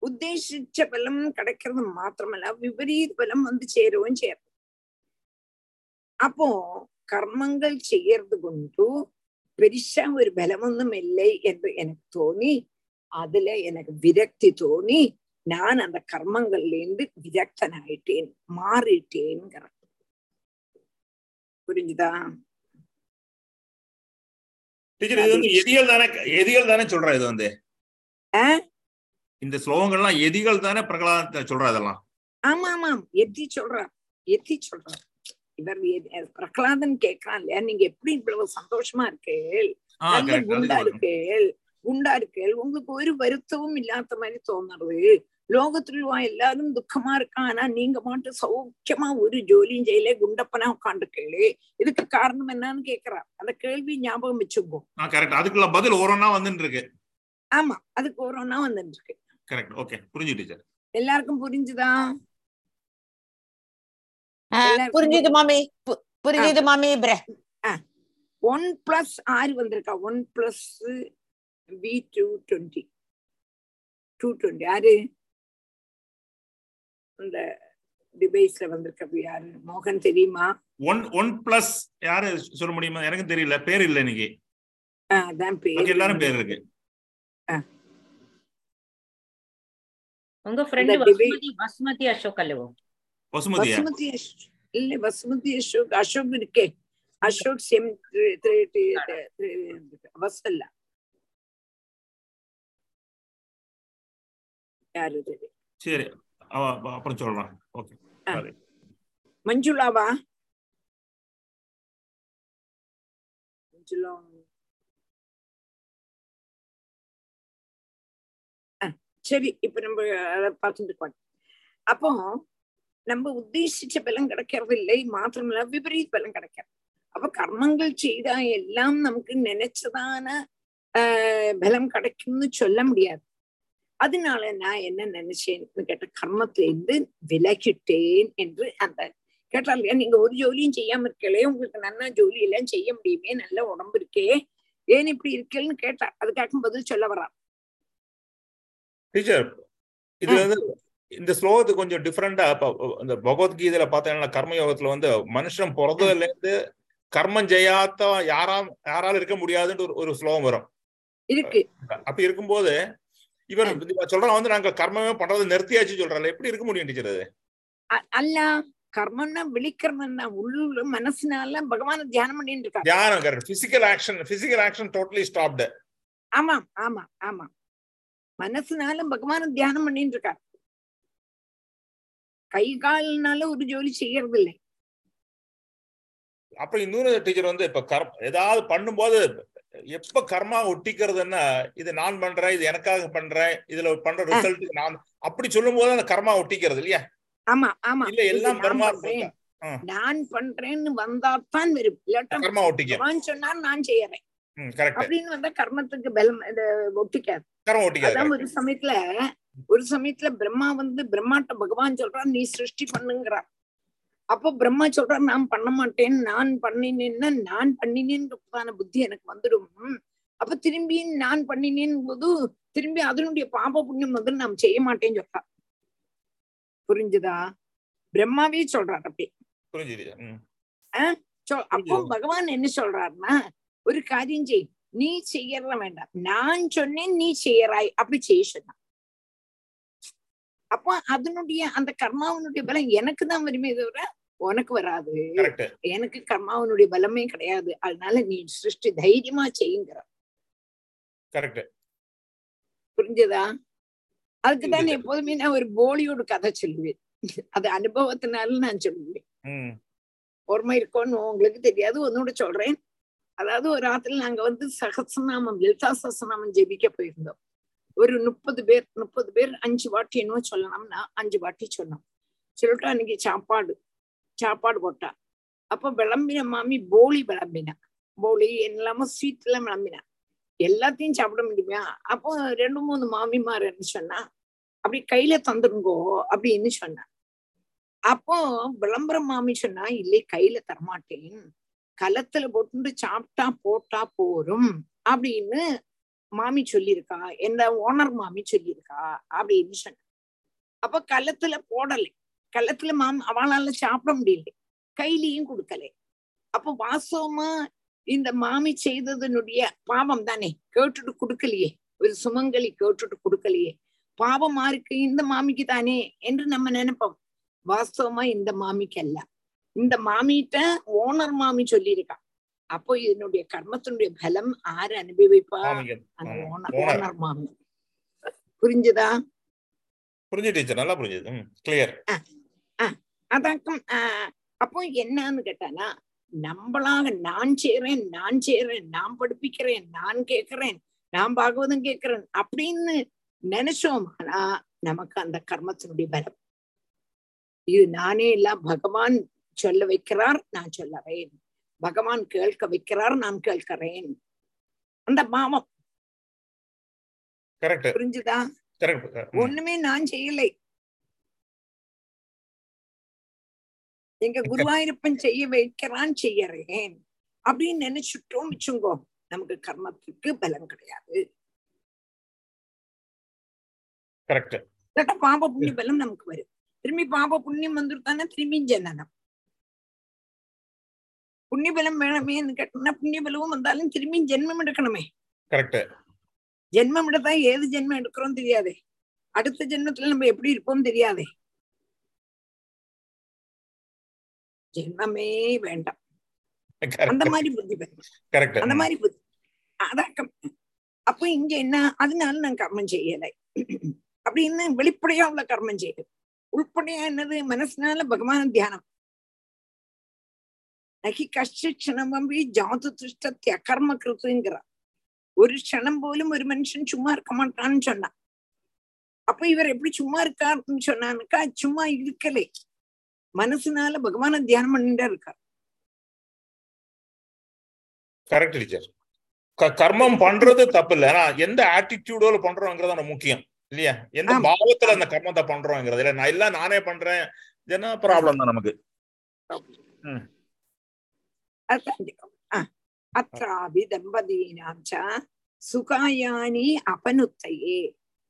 உத்தேசிச்ச பலம் கிடைக்கிறது மாத்திரமல்ல விபரீத பலம் வந்து சேரவும் சேரும். அப்போ கர்மங்கள் செய்யறது கொண்டு பெருசா ஒரு பலமொന്നും இல்லை என்று எனக்கு தோணி அதுல எனக்கு விரக்தி தோணி நான் அந்த கர்மங்கள்ல இருந்து விரக்தன் ஆயிட்டேன் மாறிட்டேங்கிற புரிஞ்சுதா? டீச்சர் இது வந்து எதிகள் தானே எதிகள் தானே சொல்றா இது வந்து? இந்த ஸ்லோகங்கள்லாம் எதிகள் தானே பிரகலாத சொல்றா இதெல்லாம்? ஆமா ஆமாம் எத்தி சொல்றார் எத்தி சொல்றார் இவர் பிரகலாதன் கேக்குறான் இல்லையா? நீங்க எப்படி இவ்வளவு சந்தோஷமா இருக்கேள்? நல்ல குண்டா இருக்கேள். குண்டா இருக்கேள். உங்களுக்கு ஒரு வருத்தமும் இல்லாத மாதிரி தோணுறது லோகத்துல எல்லாரும் துக்கமா இருக்கான். ஆனா நீங்க மட்டும் சௌக்கியமா ஒரு ஜோலியும் செய்யல குண்டப்பனா உட்காந்துருக்கேளே இதுக்கு காரணம் என்னன்னு கேக்குறார் அந்த கேள்வி ஞாபகம் வச்சுக்கோ. அதுக்குள்ள பதில் ஓரோன்னா வந்துட்டு இருக்கு. ஆமா. அதுக்கு ஒருனா வந்துட்டு இருக்கு. கரெக்ட் ஓகே புரிஞ்சு டீச்சர் எல்லாருக்கும் புரிஞ்சுதா? புரிஞ்சுது மாமி. பு- புரிஞ்சுது மாமி பிர. ஒன் பிளஸ் ஆறு வந்திருக்கா. OnePlus V two twenty two twenty யாரு? அந்த டிவைஸ்ல வந்திருக்க யாரு? மோகன் தெரியுமா? ஒன் ஒன் பிளஸ் யாரு சொல்ல முடியுமா? எனக்கு தெரியல. பேர் இல்ல இன்னைக்கு. ஆ, அதான் பேர் எல்லாரும் பேர் இருக்கு. உங்க ஃப்ரெண்டு வசுமதி வசுமதி அசோக் அல்லவோ? வசுமதி இல்ல வசுமதி அசோக் அசோக் இருக்கே. அசோக் செம் வசல்ல. யாரு? சரி அப்புறம் சொல்றான். ஓகே மஞ்சுளாவா? மஞ்சுளா சரி இப்ப நம்ம அதை பார்த்துட்டு இருக்கோம் அப்போ நம்ம உத்தேசிச்ச பலம் கிடைக்கிறது இல்லை மாத்திரமல்ல விபரீத பலம் கிடைக்கிறது அப்ப கர்மங்கள் செய்தா எல்லாம் நமக்கு நினைச்சதான ஆஹ் பலம் கிடைக்கும்னு சொல்ல முடியாது. அதனால நான் என்ன நினைச்சேன்னு கேட்ட கர்மத்திலிருந்து விலகிட்டேன் என்று அந்த கேட்டால் இல்லையா நீங்க ஒரு ஜோலியும் செய்யாம இருக்கலே உங்களுக்கு நல்லா ஜோலி எல்லாம் செய்ய முடியுமே நல்ல உடம்பு இருக்கே ஏன் இப்படி இருக்கேன்னு கேட்டா அதுக்காக பதில் சொல்ல வர்றான். டீச்சர் இது வந்து இந்த ஸ்லோகத்துக்கு கொஞ்சம் டிஃப்ரெண்டா இந்த பகவத்கீதையில பார்த்தீங்கன்னா கர்மயோகத்துல வந்து மனுஷன் பிறந்ததுல இருந்து கர்மம் செய்யாத யாரா யாரால இருக்க முடியாதுன்னு ஒரு ஸ்லோகம் வரும். இருக்கு. அப்படி இருக்கும்போது இவர் சொல்றான் வந்து நாங்க கர்மமே பண்றதை நிறுத்தியாச்சு சொல்றாங்க எப்படி இருக்க முடியும் டீச்சர் அது? அல்ல கர்மம்னா விழிக்கிறதுன்னா உள்ள மனசுனால பகவான தியானம் பண்ணிட்டு இருக்காரு. தியானம் correct physical action physical action totally stopped ஆமாம் ஆமா ஆமா மனசுனால பகவான தியானம் பண்ணிட்டு இருக்காரு கை கால்னால ஒரு ஜோலி செய்யறது இல்லை அப்புறம் இன்னொரு டீச்சர் வந்து இப்ப கர் ஏதாவது பண்ணும்போது எப்ப கர்மா ஒட்டிக்கிறதுன்னா இது நான் பண்றேன் இது எனக்காக பண்றேன் இதுல பண்ற ரிசல்ட் நான் அப்படி சொல்லும் போது அந்த கர்மா ஒட்டிக்கிறது இல்லையா? ஆமா ஆமா. இல்ல எல்லாம் நான் பண்றேன். நான் பண்றேன்னு வந்தாத்தான் வரும் இல்லாட்டா கர்மா ஒட்டிக்க பகவான் சொன்னார் நான் செய்யறேன். அப்படின்னு வந்தா கர்மத்துக்கு பலம் ஒட்டிக்காது. அதான் ஒரு சமயத்துல ஒரு சமயத்துல பிரம்மா வந்து பிரம்மாட்ட பகவான் சொல்றான் நீ சிருஷ்டி பண்ணுங்கிறார் அப்போ பிரம்மா சொல்றார் நான் பண்ண மாட்டேன் நான் பண்ணினேன்னா நான் பண்ணினேன்றதான புத்தி எனக்கு வந்துடும். அப்ப திரும்பி நான் பண்ணினேன் போது திரும்பி அதனுடைய பாப புண்ணியம் வந்து நாம் செய்ய மாட்டேன்னு சொல்றா புரிஞ்சுதா? பிரம்மாவே சொல்றார் அப்படி. அப்போ. பகவான் என்ன சொல்றாருன்னா ஒரு காரியம் செய் நீ செய்யறத வேண்டாம் நான் சொன்னேன் நீ செய்யறாய் அப்படி செய்ய சொன்னான் அப்போ அதனுடைய அந்த கர்மாவனுடைய பலம் எனக்கு தான் வருமே தவிர உனக்கு வராது எனக்கு கர்மாவனுடைய பலமே கிடையாது அதனால நீ சிருஷ்டி தைரியமா செய்யுங்கிற புரிஞ்சதா அதுக்குதான். எப்போதுமே நான் ஒரு போலியோட கதை சொல்லுவேன் அது அனுபவத்தினால நான் சொல்லுவேன் ஓர்மை இருக்கோன்னு உங்களுக்கு தெரியாது ஒன்னோட சொல்றேன் அதாவது ஒரு ஆத்துல நாங்க வந்து சகசநாமம் லலிதா சகசநாமம் ஜெபிக்க போயிருந்தோம். ஒரு முப்பது பேர் முப்பது பேர் அஞ்சு வாட்டி என்னவோ சொல்லணும்னா அஞ்சு வாட்டி சொன்னோம். சொல்லிட்டு அன்னைக்கு சாப்பாடு சாப்பாடு போட்டா. அப்ப விளம்பின மாமி போலி விளம்பினா. போலி எல்லாமோ ஸ்வீட் எல்லாம் விளம்பினா. எல்லாத்தையும் சாப்பிட முடியுமா? அப்போ ரெண்டு மூணு மாமிமார் என்ன சொன்னா அப்படி கையில தந்துருங்கோ அப்படின்னு சொன்னா. அப்போ விளம்பரம் மாமி சொன்னா இல்லை கையில தரமாட்டேன். கலத்துல போட்டு சாப்பிட்டா போட்டா போரும் அப்படின்னு மாமி சொல்லியிருக்கா. என்ன ஓனர் மாமி சொல்லியிருக்கா அப்படின்னு சொன்ன. அப்ப கலத்துல போடலை. கலத்துல மாம் அவளால சாப்பிட முடியல. கையிலையும் கொடுக்கல. அப்போ வாஸ்தவமா இந்த மாமி செய்ததனுடைய பாவம் தானே? கேட்டுட்டு கொடுக்கலையே. ஒரு சுமங்கலி கேட்டுட்டு கொடுக்கலையே. பாவமா இருக்கு இந்த மாமிக்கு தானே என்று நம்ம நினைப்போம். வாஸ்தவமா இந்த மாமிக்கு அல்ல இந்த மாமிட்ட ஓனர் மாமி சொல்லியிருக்கா. அப்போ இதனுடைய கர்மத்தினுடைய பலம் ஆரு அனுபவிப்பா? அந்த. ஓனர். ஓனர். மாமி. புரிஞ்சுதா? புரிஞ்சு டீச்சர் நல்லா புரிஞ்சுது. ம் கிளியர் அதாக்கம் அப்போ என்னன்னு கேட்டானா நம்மளாக நான் செய்றேன் நான் செய்றேன் நான் படிப்பிக்கிறேன் நான் கேட்கிறேன் நான் பாகவதம் கேட்கிறேன் அப்படின்னு நினைச்சோம்னா நமக்கு அந்த கர்மத்தினுடைய பலம். இது நானே இல்ல பகவான் சொல்ல வைக்கிறார் நான் சொல்லறேன் பகவான் கேட்க வைக்கிறார் நான் கேட்கிறேன். அந்த பாவம். புரிஞ்சுதா? ஒண்ணுமே நான் செய்யலை. எங்க குருவாயூரப்பன் செய்ய வைக்கிறான் செய்யறேன். அப்படின்னு நினைச்சுட்டோம் வச்சுங்கோ நமக்கு கர்மத்துக்கு பலம் கிடையாது. பாப புண்ணிய பலம் நமக்கு வரும். திரும்பி பாப புண்ணியம் வந்துருத்தானே திரும்பி ஜனனம். புண்ணிய பலம் வேணுமேன்னு கேட்டோம்னா புண்ணிய பலமும் வந்தாலும் திரும்பி ஜென்மம் எடுக்கணுமே. கரெக்ட் ஜென்மம் எடுத்தா ஏது ஜென்மம் எடுக்கிறோம் தெரியாதே. அடுத்த ஜென்மத்துல நம்ம எப்படி இருப்போம் தெரியாதே. ஜென்மமே வேண்டாம். அந்த மாதிரி புத்தி அந்த மாதிரி புத்தி. அதான் அப்போ இங்க என்ன? அதனால நான் கர்மம் செய்யலை. அப்படின்னு வெளிப்படையா உள்ள கர்மம் செய்யுது உள்படையா என்னது? மனசுனால பகவான் தியானம். நகி கஷ்ட க்ஷணமம்பி ஜாது திருஷ்டத்திய அகர்ம கிருத்துங்கிறார் ஒரு க்ஷணம் போலும் ஒரு மனுஷன் சும்மா இருக்க மாட்டான்னு சொன்னான் அப்ப இவர் எப்படி சும்மா இருக்காருன்னு சொன்னானுக்கா சும்மா இருக்கலே மனசுனால பகவான தியானம் பண்ணிட்டே இருக்கார் கரெக்ட் டீச்சர் கர்மம் பண்றது தப்பு இல்ல ஆனா எந்த ஆட்டிடியூடோல பண்றோங்கிறது நம்ம முக்கியம் இல்லையா எந்த. பாவத்துல அந்த கர்மத்தை பண்றோங்கிறது இல்ல நான் இல்ல நானே பண்றேன் என்ன ப்ராப்ளம் தான் நமக்கு அத்ராபி தம்பதீனாம் ச சுகாயானி அபனுத்தையே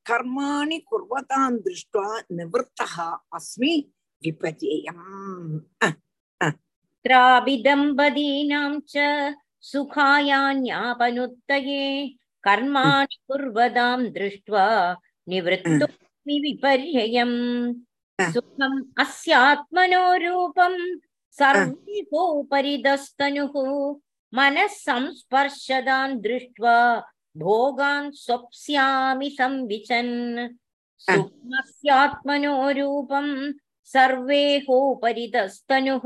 கர்மாணி குர்வதாம் திருஷ்டுவா நிவர்த்தா அஸ்மி விபஜேயம் அத்ராபி தம்பதீனாம் ச சுகாயான்யாபனுத்தயே கர்மாணி குர்வதாம் திருஷ்டுவா நிவர்த்தோஸ்மி விபர்யம் சுகம் அஸ்யாத்மனோ ரூபம் रूपं सर्वोपरिदस्तनुः मनः संस्पर्शदान् दृष्ट्वा भोगान् स्वप्स्यामि संविचन्। सुखमस्यात्मनो रूपं सर्वेहोपरिदस्तनुः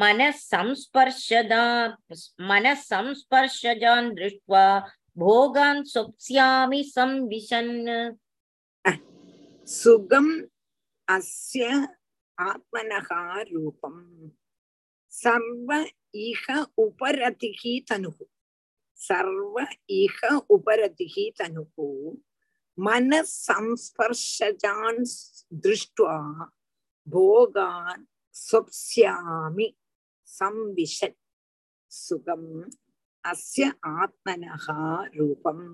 मनः संस्पर्शदा मनः संस्पर्शजान् दृष्ट्वा भोगान् स्वप्स्यामि संविशन् सुखम् अस्य आत्मनः रूपम्। சர்வ ஈக உபரதிகி தனுகு சர்வ ஈக உபரதிகி தனுகு மனசம்ஸ்பர்ஷஜான் திருஷ்டுவா போகான் சொப்ஸ்யாமி சம்விஷன் சுகம் அஸ்ய ஆத்மனஹா ரூபம்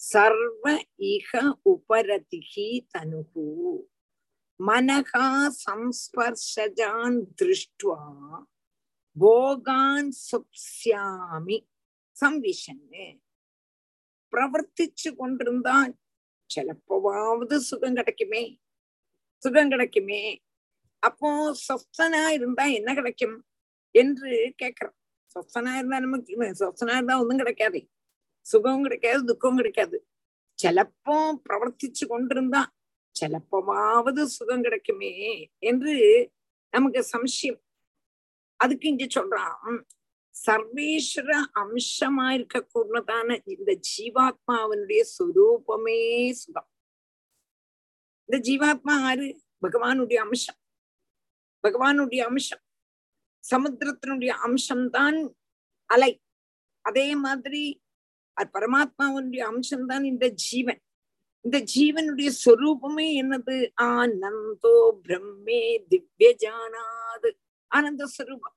சர்வ இக உபரதிகி தனுகு मनः संस्पर्शजान् दृष्ट्वा भोगान् सुप्स्यामि சம்விஷன்னு பிரவர்த்திச்சு கொண்டிருந்தா சிலப்பவாவது சுகம் கிடைக்குமே சுகம் கிடைக்குமே. அப்போ சொஸ்தனா இருந்தா என்ன கிடைக்கும் என்று கேக்குறோம் சொஸ்தனா இருந்தா நமக்கு சொஸ்தனா இருந்தா ஒன்றும் கிடைக்காது. சுகமும் கிடைக்காது துக்கமும் கிடைக்காது. சிலப்போ பிரவர்த்திச்சு கொண்டிருந்தா ചിലപ്പോവാவது சுகம் கிடைக்குமே என்று நமக்கு சம்சயம். அதுக்கு இங்க சொல்றான் சர்வேஸ்வர அம்சமா இருக்கக்கூடதான இந்த ஜீவாத்மாவனுடைய சுரூபமே சுகம். இந்த ஜீவாத்மா ஆறு? பகவானுடைய அம்சம். பகவானுடைய அம்சம். சமுத்திரத்தினுடைய அம்சம்தான் அலை. அதே மாதிரி பரமாத்மாவனுடைய அம்சம்தான் இந்த ஜீவன். இந்த ஜீவனுடைய சொரூபமே என்னது? ஆனந்தோ பிரம்மே திவ்ய ஜானாது. ஆனந்த ஸ்வரூபம்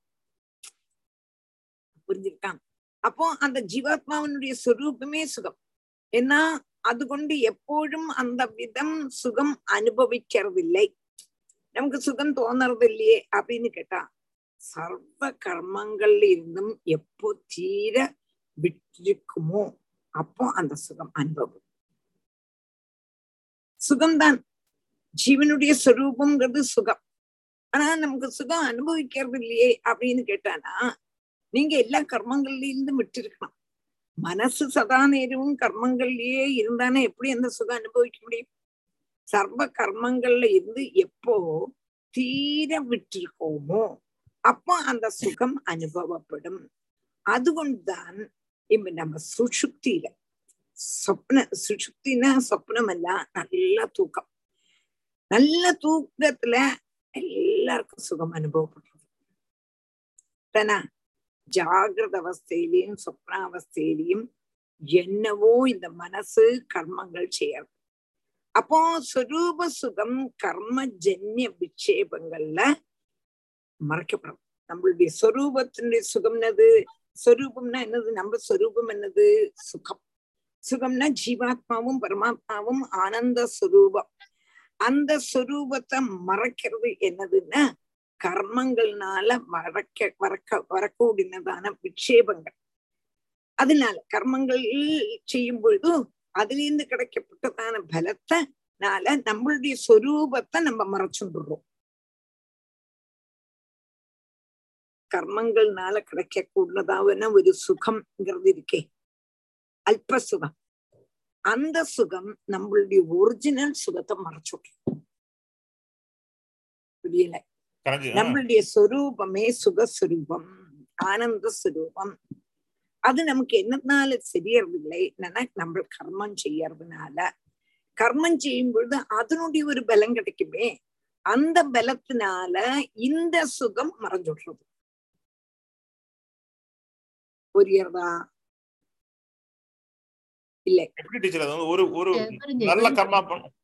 புரிஞ்சிருக்கான் அப்போ அந்த ஜீவாத்மாவனுடைய சொரூபமே சுகம். ஏன்னா அது கொண்டு எப்போழும் அந்த விதம் சுகம் அனுபவிக்கிறதில்லை. நமக்கு சுகம் தோணுறது இல்லையே அப்படின்னு கேட்டா சர்வ கர்மங்கள்ல இருந்தும் எப்போ தீர விட்டிருக்குமோ அப்போ அந்த சுகம் அனுபவம். சுகம்தான் ஜீவனுடைய சொரூபம்ங்கிறது சுகம். ஆனா நமக்கு சுகம் அனுபவிக்கிறது இல்லையே அப்படின்னு கேட்டானா நீங்க எல்லா கர்மங்கள்லேருந்து விட்டிருக்கணும் மனசு சதா நேரமும் கர்மங்கள்லயே இருந்தானே எப்படி அந்த சுகம் அனுபவிக்க முடியும்? சர்வ கர்மங்கள்ல இருந்து எப்போ தீர விட்டிருக்கோமோ அப்போ அந்த சுகம் அனுபவப்படும். அதுகொண்டுதான் இப்ப நம்ம சுஷுப்தியில சொப்ன சுஷுப்தினா சொப்னமல்ல நல்ல தூக்கம் நல்ல தூக்கத்துல எல்லாருக்கும் சுகம் அனுபவப்படுறது தானா ஜாகிரத அவஸ்தையிலையும் சொப்னாவஸ்தையிலையும் என்னவோ இந்த மனசு கர்மங்கள் செய்யறது அப்போ சொரூப சுகம் கர்ம ஜன்ய விக்ஷேபங்கள்ல மறைக்கப்படும் நம்மளுடைய சொரூபத்தினுடைய சுகம் என்னது சொரூபம்னா என்னது நம்ம சொரூபம் என்னது சுகம் சுகம்னா ஜீவாத்மாவும் பரமாத்மாவும் ஆனந்த சுரூபம். அந்த சுரூபத்தை மறைக்கிறது என்னதுன்னா கர்மங்கள்னால மறைக்க வரக்க வரக்கூடியதான விக்ஷேபங்கள் அதனால கர்மங்கள் செய்யும் பொழுது அதுலேருந்து கிடைக்கப்பட்டதான பலத்தினால நம்மளுடைய சொரூபத்தை நம்ம மறைச்சுடுறோம் கர்மங்கள்னால கிடைக்கக்கூடியதான ஒரு சுகம்ங்கிறது இருக்கே. அல்ப சுகம் அந்த சுகம் நம்மளுடைய ஒரிஜினல் சுகத்தை மறைச்சுடுறோம் புரியல நம்மளுடைய சொரூபமே சுகஸ்வரூபம் ஆனந்த சுரூபம் அது நமக்கு என்னனால தெரியறதில்லை என்னன்னா நம்ம கர்மம் செய்யறதுனால கர்மம் செய்யும் பொழுது அதனுடைய ஒரு பலம் கிடைக்குமே அந்த பலத்தினால இந்த சுகம் மறைஞ்சுடுறது புரியறதா எப்படி டீச்சர் அது வந்து ஒரு ஒரு நல்ல கர்மா பண்ணும்.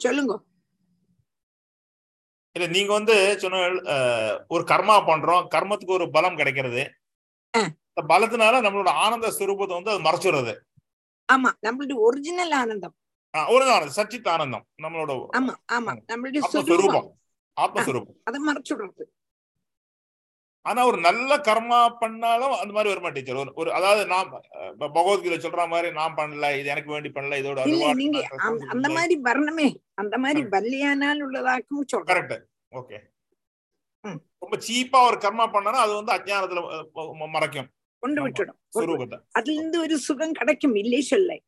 சொல்லுங்க. இல்ல நீங்க வந்து சொன்ன ஒரு கர்மா பண்றோம் கர்மத்துக்கு ஒரு பலம் கிடைக்கிறது. பலத்தினால நம்மளோட ஆனந்த ஸ்வரூபத்தை வந்து அது மறைச்சுடுறது. ஆமா நம்மளுடைய ஒரிஜினல் ஆனந்தம். ஒரு சச்சித் ஆனந்தம் நம்மளோட ஆமா ஆமா நம்மளுடைய ஆத்மஸ்வரூபம் அதை மறைச்சுடுறது. ஆனா ஒரு நல்ல கர்மா பண்ணாலும் அந்த மாதிரி வருமா டீச்சர். ஒரு ஒரு அதாவது இப்ப பகவத்கீதை சொல்ற மாதிரி நான் பண்ணல இது எனக்கு வேண்டி பண்ணல இதோட நீங்க அந்த- மாதிரி வரணுமே அந்த மாதிரி வல்லியானால் உள்ளதாக்கும் சொல்றேன். கரெக்ட். ஓகே. ரொம்ப சீப்பா ஒரு கர்மா பண்ணனா அது வந்து அஜ்ஞானத்துல மறைக்கும். கொண்டு. விட்டுடும். அதுல இருந்து ஒரு சுகம் கிடைக்கும் இல்லை சொல்ல.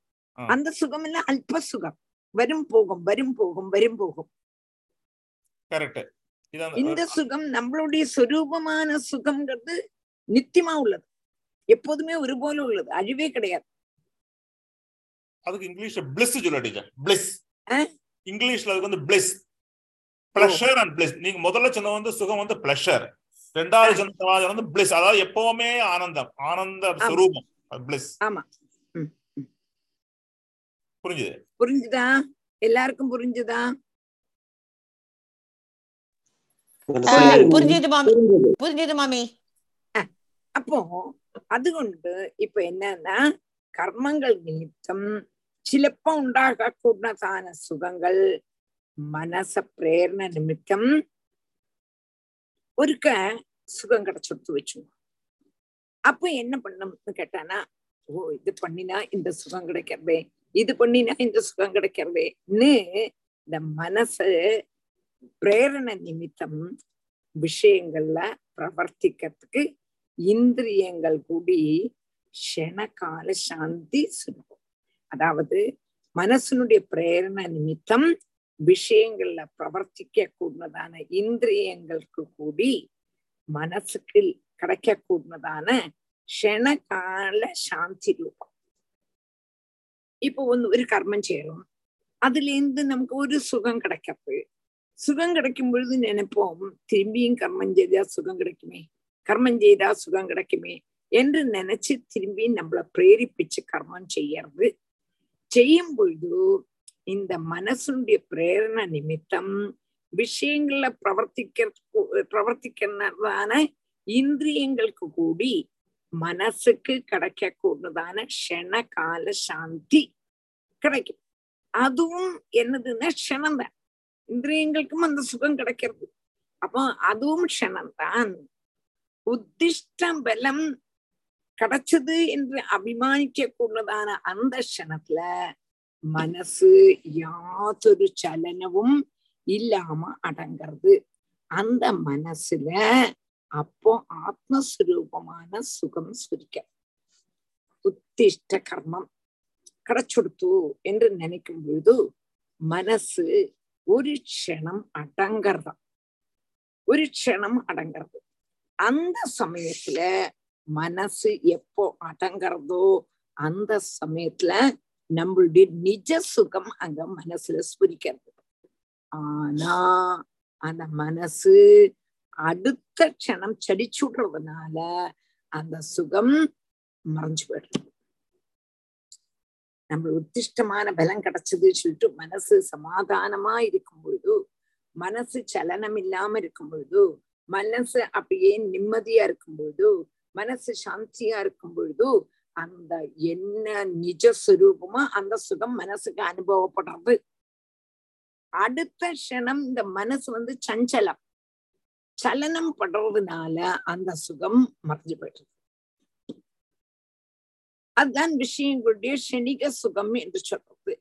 அந்த சுகம் இல்ல அல்ப சுகம். வரும் போகும் வரும் போகும் வரும் போகும். கரெக்ட். இந்த சுகம் நம்மளுடைய சொரூபமான சுகம்ங்கிறது நித்தியமா உள்ளது. எப்போதுமே ஒரு போல உள்ளது. அழிவே கிடையாது. அதுக்கு இங்கிலீஷ்ல பிளிஸ் சொல்ல டீச்சர். பிளிஸ்? இங்கிலீஷ்ல அதுக்கு வந்து பிளிஸ் பிளஷர் அண்ட் பிளிஸ் நீங்க முதல்ல சொன்ன வந்து சுகம் வந்து பிளஷர் ரெண்டாவது சொன்ன வந்து பிளிஸ் அதாவது எப்பவுமே ஆனந்தம். ஆனந்த சுரூபம். பிளிஸ் ஆமா. புரிஞ்சுது? புரிஞ்சுதா? எல்லாருக்கும் புரிஞ்சுதா? புரிஞ்சுது மாமி புரிஞ்சுது மாமி அப்போ അതുകൊണ്ട് ഇപ്പൊ എന്നാ കർമ്മങ്ങൾ നിമിത്തം ചിലപ്പോ ഉണ്ടാകാക്കുന്ന സുഖങ്ങൾ മനസ്സ പ്രേരണ നിമിത്തം ஒருக்க சுகம் கிடைச்சுடுத்து வச்சு அப்ப என்ன பண்ணணும்னு கேட்டானா ஓ இது பண்ணினா இந்த சுகம் கிடைக்கிறதே இது பண்ணினா இந்த சுகம் கிடைக்கிறதேன்னு இந்த மனசு பிரேரண நிமித்தம் விஷயங்கள்ல பிரவர்த்திக்கிறதுக்கு இந்திரியங்கள் கூடி க்ஷணகால சாந்தி சுரூபம் அதாவது மனசனுடைய பிரேரண நிமித்தம் விஷயங்கள்ல பிரவர்த்திக்க கூடதான இந்திரியங்களுக்கு கூடி மனசுக்கு கிடைக்க கூடதான க்ஷணகால சாந்தி ரூபம். இப்போ ஒன்று ஒரு கர்மம் செய்யறோம் அதுல இருந்து நமக்கு ஒரு சுகம் கிடைக்கிறது சுகம் கிடைக்கும் பொழுது நினைப்போம் திரும்பியும் கர்மம் செய்தா சுகம் கிடைக்குமே. கர்மம் செய்தா சுகம் கிடைக்குமே என்று நினைச்சு திரும்பி நம்மளை பிரேரிப்பிச்சு கர்மம் செய்யறது. செய்யும் பொழுது இந்த மனசுடைய பிரேரண நிமித்தம் விஷயங்கள்ல பிரவர்த்திக்க பிரவர்த்திக்கிறதான இந்திரியங்களுக்கு கூடி மனசுக்கு கிடைக்கக்கூடியதான க்ஷண கால சாந்தி கிடைக்கும். அதுவும் என்னதுன்னா க்ஷணம் தான் இந்திரியங்களுக்கும் அந்த சுகம் கிடைக்கிறது. அப்போ அதுவும் க்ஷணம்தான். உத்திஷ்ட பலம் கிடைச்சது என்று அபிமானிக்க கூடதான அந்த க்ஷணத்துல மனசு யாதொரு சலனமும் இல்லாம அடங்கிறது. அந்த மனசுல அப்போ ஆத்மஸ்வரூபமான சுகம் சுரிக்க. உத்திஷ்ட கர்மம். கிடைச்சுடுத்து என்று நினைக்கும் பொழுது மனசு ஒரு க்ஷணம் அடங்கறதா ஒரு க்ஷணம் அடங்கிறது அந்த சமயத்துல மனசு எப்போ அடங்கறதோ அந்த சமயத்துல நம்மளுடைய நிஜ சுகம் அங்க மனசுல ஸ்புரிக்கிறது ஆனா அந்த மனசு அடுத்த க்ஷணம் செடிச்சுடுறதுனால அந்த சுகம் மறைஞ்சு போயிடுது நம்ம உத்திஷ்டமான பலம் கிடைச்சது சொல்லிட்டு மனசு சமாதானமா இருக்கும் பொழுது மனசு சலனம் இல்லாம இருக்கும் பொழுது மனசு அப்படியே நிம்மதியா இருக்கும் பொழுது மனசு சாந்தியா இருக்கும் பொழுது அந்த என்ன நிஜஸ்வரூபமா அந்த சுகம் மனசுக்கு அனுபவப்படுறது. அடுத்த க்ஷணம் இந்த மனசு வந்து சஞ்சலம். சலனம் படுறதுனால அந்த சுகம் மறைஞ்சு போயிடுறது அதுதான் விஷயங்களுடைய ஷணிக சுகம் என்று சொல்றது.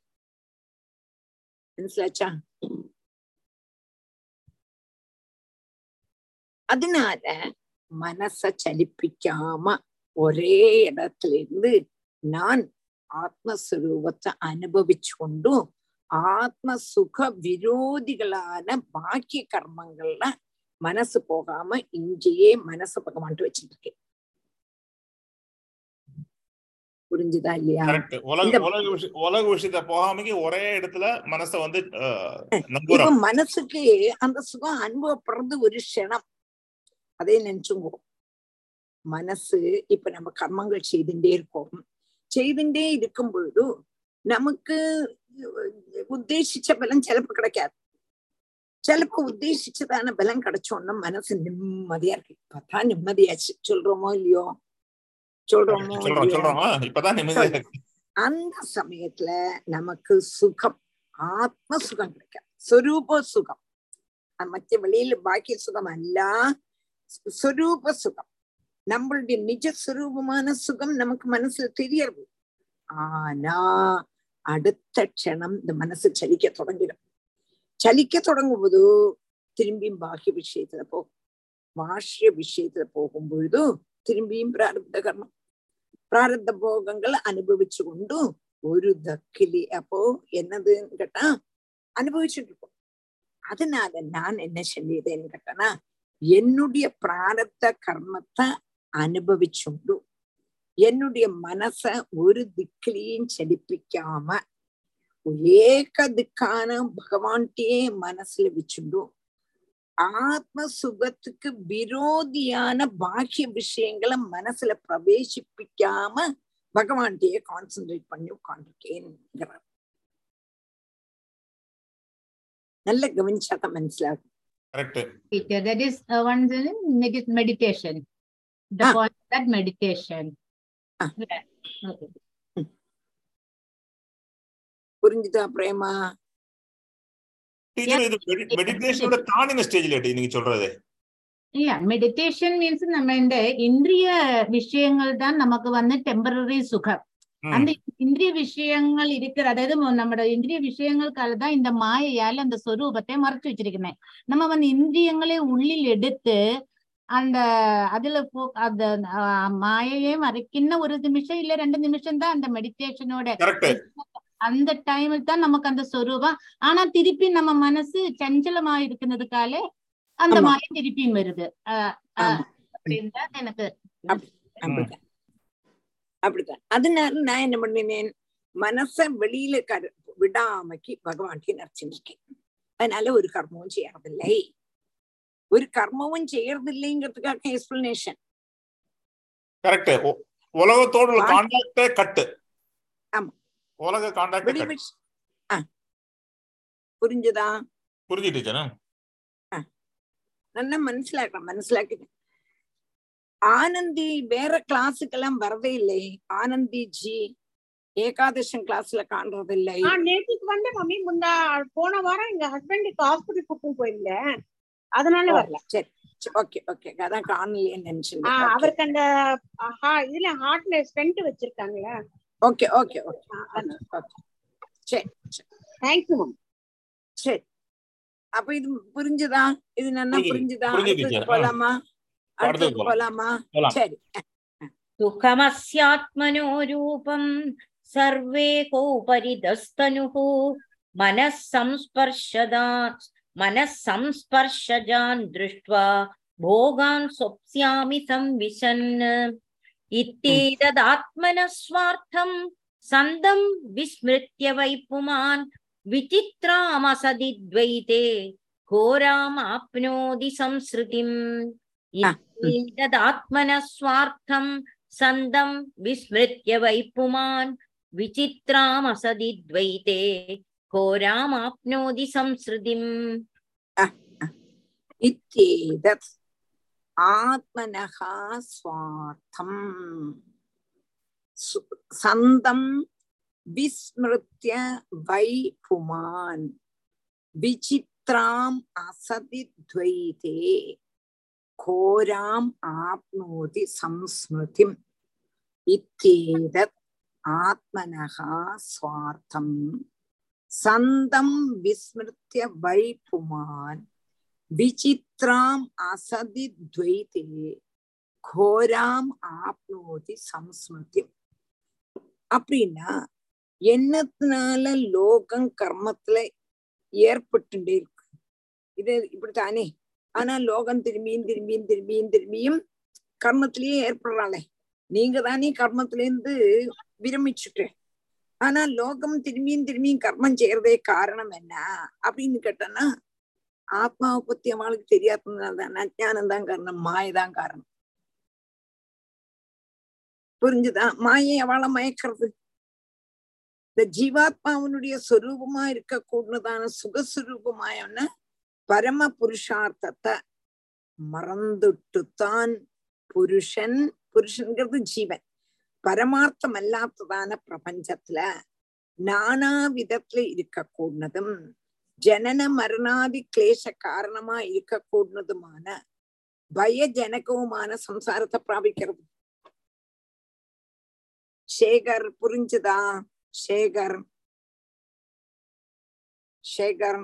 மனசிலாச்சா அதனால மனச சலிப்பிக்காம ஒரே இடத்துல இருந்து நான் ஆத்மஸ்வரூபத்தை அனுபவிச்சு கொண்டும் ஆத்ம சுக விரோதிகளான பாக்கிய கர்மங்கள்ல மனசு போகாம இங்கேயே மனசு பக்கமாட்டு வச்சுட்டு இருக்கேன் புரிஞ்சுதா இல்லையா? உலக விஷயத்த போகாம ஒரே இடத்துல மனச வந்து மனசுக்கு அந்த சுகம் அனுபவப்படுறது ஒரு க்ஷணம். அதே நினைச்சுங்கோ. மனசு இப்ப நம்ம கர்மங்கள் செய்துட்டே இருக்கோம். செய்துட்டே இருக்கும் பொழுது நமக்கு உத்தேசிச்ச பலன் சிலப்பு கிடைக்காது. சிலப்போ உத்தேசிச்சதான பலம் கிடைச்சோன்னா மனசு நிம்மதியா இருக்கு. பார்த்தா நிம்மதியாச்சு. சொல்றோமோ இல்லையோ? சொல்றோமோ? சொல்றோம் இப்பதான் நிம்மதியா அந்த சமயத்துல நமக்கு சுகம் ஆத்ம சுகம் கிடைக்கும். சொரூப சுகம் மற்ற வெளியில பாக்கிய சுகம் அல்ல. சொரூப சுகம் நம்மளுடைய நிஜ சுரூபமான சுகம் நமக்கு மனசுல தெரியறது. ஆனா அடுத்த க்ஷணம் இந்த மனசு சலிக்க தொடங்கிடும். சலிக்க தொடங்கும்போது திரும்பியும் பாக்கிய விஷயத்துல போகும். பாஷ்ய விஷயத்துல போகும் பொழுது திரும்பியும் பிராரப்த கர்மம். பிராரப்த போகங்கள் அனுபவிச்சு கொண்டு ஒரு தக்கிலி அப்போ என்னதுன்னு கேட்டா அனுபவிச்சுட்டு இருக்கோம் அதனால நான் என்ன சொல்லியதுன்னு கேட்டனா என்னுடைய பிராரத்த கர்மத்தை அனுபவிச்சுண்டு என்னுடைய மனச ஒரு திக்கிலையும் செலுப்பிக்காம ஏக திக்கான பகவான்கிட்டயே மனசுல வச்சுண்டும் ஆத்ம சுகத்துக்கு விரோதியான பாக்கிய விஷயங்களை மனசுல பிரவேசிப்பிக்காம பகவான்கிட்டயே கான்சென்ட்ரேட் பண்ணி உட்காந்துருக்கேன்ங்கிறார் நல்ல கவனிச்சாக்க மனசிலாகும். Teacher, that is uh, ah. ah. hmm. புரிஞ்சுதா பிரேமா? இது மெடிடேஷனோட தாண்டின ஸ்டேஜ்ல நீங்க சொல்றது. இல்ல மெடிடேஷன் மீன்ஸ் நம்ம இந்த இந்திரிய விஷயங்கள் தான் நமக்கு வந்து டெம்பரரி சுகம். அந்த இந்திரிய விஷயங்கள் இருக்கிற அதாவது நம்மட இந்திரிய விஷயங்களுக்கால தான் இந்த மாயையால அந்த சொரூபத்தை மறைச்சு வச்சிருக்கிறேன் நம்ம வந்து இந்திரியங்களை உள்ளில் எடுத்து அந்த அதுல அந்த மாயையே மறைக்கின்ற ஒரு நிமிஷம் இல்ல ரெண்டு நிமிஷம் தான் அந்த மெடிடேஷனோட அந்த டைமில் தான் நமக்கு அந்த சொரூபம். ஆனா திருப்பி நம்ம மனசு சஞ்சலமா இருக்கிறதுக்காலே அந்த. மாயை திருப்பியும் வருது. தான் எனக்கு அப்படிதான் அதனால நான் என்ன பண்ணினேன் மனச வெளியில கரு விடாமக்கி பகவான்க்கு நடிச்சுருக்கேன் அதனால ஒரு கர்மமும் செய்யறதில்லை. ஒரு கர்மமும் செய்யறதில்லைங்கிறதுக்காக எக்ஸ்பிளனேஷன் கரெக்ட் உலகத்தோட கான்டாக்டே கட்டு. உலக கான்டாக்ட் புரிஞ்சதா? புரிஞ்சு நல்லா மனசிலாக்கலாம் மனசிலாக்கி ஆனந்தி வேற கிளாஸுக்கெல்லாம் வரவே இல்லை. ஆனந்தி ஜி ஏகாதசம் கிளாஸ்ல காண்றது இல்லை. நேற்றுக்கு வந்து மம்மி முந்தா போன வாரம் எங்க ஹஸ்பண்டுக்கு ஹாஸ்பிட்டல் கூப்பிட்டு போயிருந்தேன். அதனால வரல. சரி. ஓகே ஓகே அதான் காணலையே நினைச்சு அவருக்கு அந்த இதுல ஹார்ட்ல ஸ்பெண்ட் வச்சிருக்காங்களா. ஓகே ஓகே ஓகே ஓகே சரி தேங்க்யூ மேம் சரி அப்ப இது புரிஞ்சுதா இது நல்லா புரிஞ்சுது, புரிஞ்சுதா புரிஞ்சுது அடுத்ததுக்கு teacher. ஆ. போலாமா அடுத்தது அடுத்ததுக்கு போலாம். போலாமா போலாம். சரி सुखमस्यात्मनो रूपम् सर्वेकोपरिदस्तनुः मनः संस्पर्शदा मनः संस्पर्शजान् दृष्ट्वा भोगान् स्वप्स्यामि संविशन् इत्येतदात्मनः स्वार्थम् सन्दम् विस्मृत्य वै पुमान् विचित्रामसदि द्वैते घोरामाप्नोति संसृतिम् Ah, इत्येतदात्मनः स्वार्थम् सन्दम् विस्मृत्य वै पुमान् विचित्रामसदि द्वैते घोरामाप्नोति संसृतिम् इत्येतत् ஆத்மனகா சுவார்த்தம். சந்தம் விஸ்மிருத்திய வை புமான் விசித்ராம் அசதி துவைதே. கோராம் ஆப்னோதி சம்ஸ்மிருதிம். இத்தேதத் ஆத்மனகா சுவார்த்தம். சந்தம் விஸ்மிருத்திய வை புமான் விசித்ராம் அசதி துவைதே கோராம் ஆப்னோதி சம்ஸ்மிருதி அப்படின்னா என்னத்தினால லோகம் கர்மத்துல ஏற்பட்டுட்டே இருக்கு இது இப்படித்தானே ஆனா லோகம் திரும்பியும் திரும்பியும் திரும்பியும் திரும்பியும் கர்மத்திலேயே ஏற்படுறாளே நீங்க தானே கர்மத்திலேருந்து விரமிச்சுட்டு ஆனா லோகம் திரும்பியும் திரும்பியும் கர்மம் செய்யறதே காரணம் என்ன? அப்படின்னு கேட்டோன்னா ஆத்மாவை பத்தி அவளுக்கு தெரியாததுனால அஜானம் தான் காரணம் மாயதான் காரணம். புரிஞ்சுதா? மாயை அவளை மயக்கிறது. இந்த ஜீவாத்மாவனுடைய சொரூபமா இருக்கக்கூடியதான சுகஸ்வரூபமாயன பரம புருஷார்த்தத்தை மறந்துட்டுத்தான் புருஷன் புருஷன்கிறது ஜீவன். பரமார்த்தம் அல்லாத்ததான பிரபஞ்சத்துல நானா விதத்துல இருக்கக்கூடியதும் ஜனன மரணாதி கிளேச காரணமா இருக்கக்கூடியதுமான பயஜனகவுமான சம்சாரத்தை பிராபிக்கிறது சேகர் புரிஞ்சுதா சேகர் சேகர்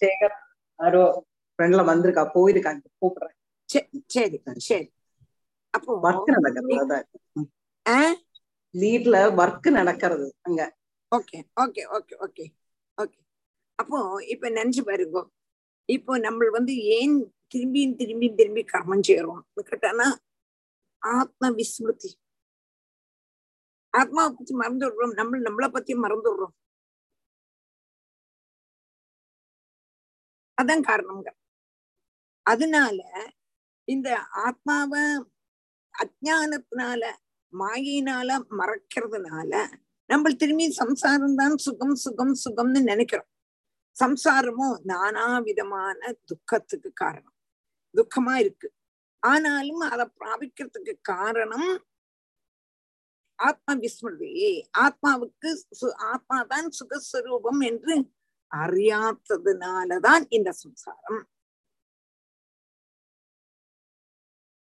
சேகர் யாரோ ஃப்ரெண்ட்ல வந்திருக்கா போயிருக்காங்க கூப்பிடுறேன் சரி சரி அப்போ ஒர்க் நடக்கிறது வீட்ல ஒர்க் நடக்கிறது அங்க okay okay okay okay okay அப்போ இப்ப நினைச்சு பாருங்க. இப்போ நம்ம வந்து ஏன் திரும்பியும் திரும்பியும் திரும்பி கர்மம் செய்யறோம் கேட்டானா ஆத்ம விஸ்மிருதி ஆத்மாவை பத்தி மறந்துடுறோம் நம்ம நம்மளை பத்தி மறந்துடுறோம் அதான் காரணங்க அதனால இந்த ஆத்மாவை அஜானத்தினால மாயினால மறைக்கிறதுனால நம்ம திரும்பி சம்சாரம் தான் சுகம் சுகம் சுகம்னு நினைக்கிறோம். சம்சாரமும் நானா விதமான துக்கத்துக்கு காரணம். துக்கமா இருக்கு. ஆனாலும் அதை பிராபிக்கிறதுக்கு காரணம் ஆத்மா விஸ்மிருதி ஆத்மாவுக்கு சு- ஆத்மாதான் சுகஸ்வரூபம் என்று அறியாததுனாலதான் இந்த சம்சாரம்.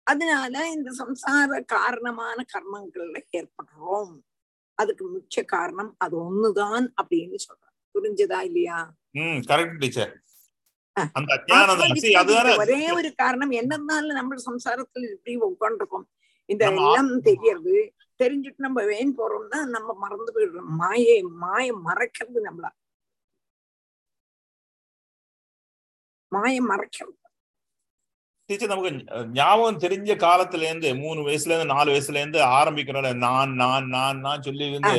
அதனால இந்த சம்சார காரணமான கர்மங்கள்ல ஏற்படுறோம். அதுக்கு முக்கிய காரணம் அது ஒண்ணுதான் அப்படின்னு சொல்றாங்க. புரிஞ்சுதா இல்லையா? ஒரே ஒரு காரணம் என்னன்னாலும் நம்ம சம்சாரத்துல இப்படி உட்காந்துருக்கோம் இந்த எல்லாம் தெரியறது தெரிஞ்சுட்டு நம்ம வேன் போறோம்னா நம்ம மறந்து போயிடுறோம். மாயை மாயை மறைக்கிறது நம்மள. மாயை மறைக்கிறது. டீச்சர் நமக்கு ஞாபகம் தெரிஞ்ச காலத்துல இருந்து மூணு வயசுல இருந்து நாலு வயசுல இருந்து ஆரம்பிக்கிறோம்ல நான் நான் நான் நான் சொல்லி இருந்து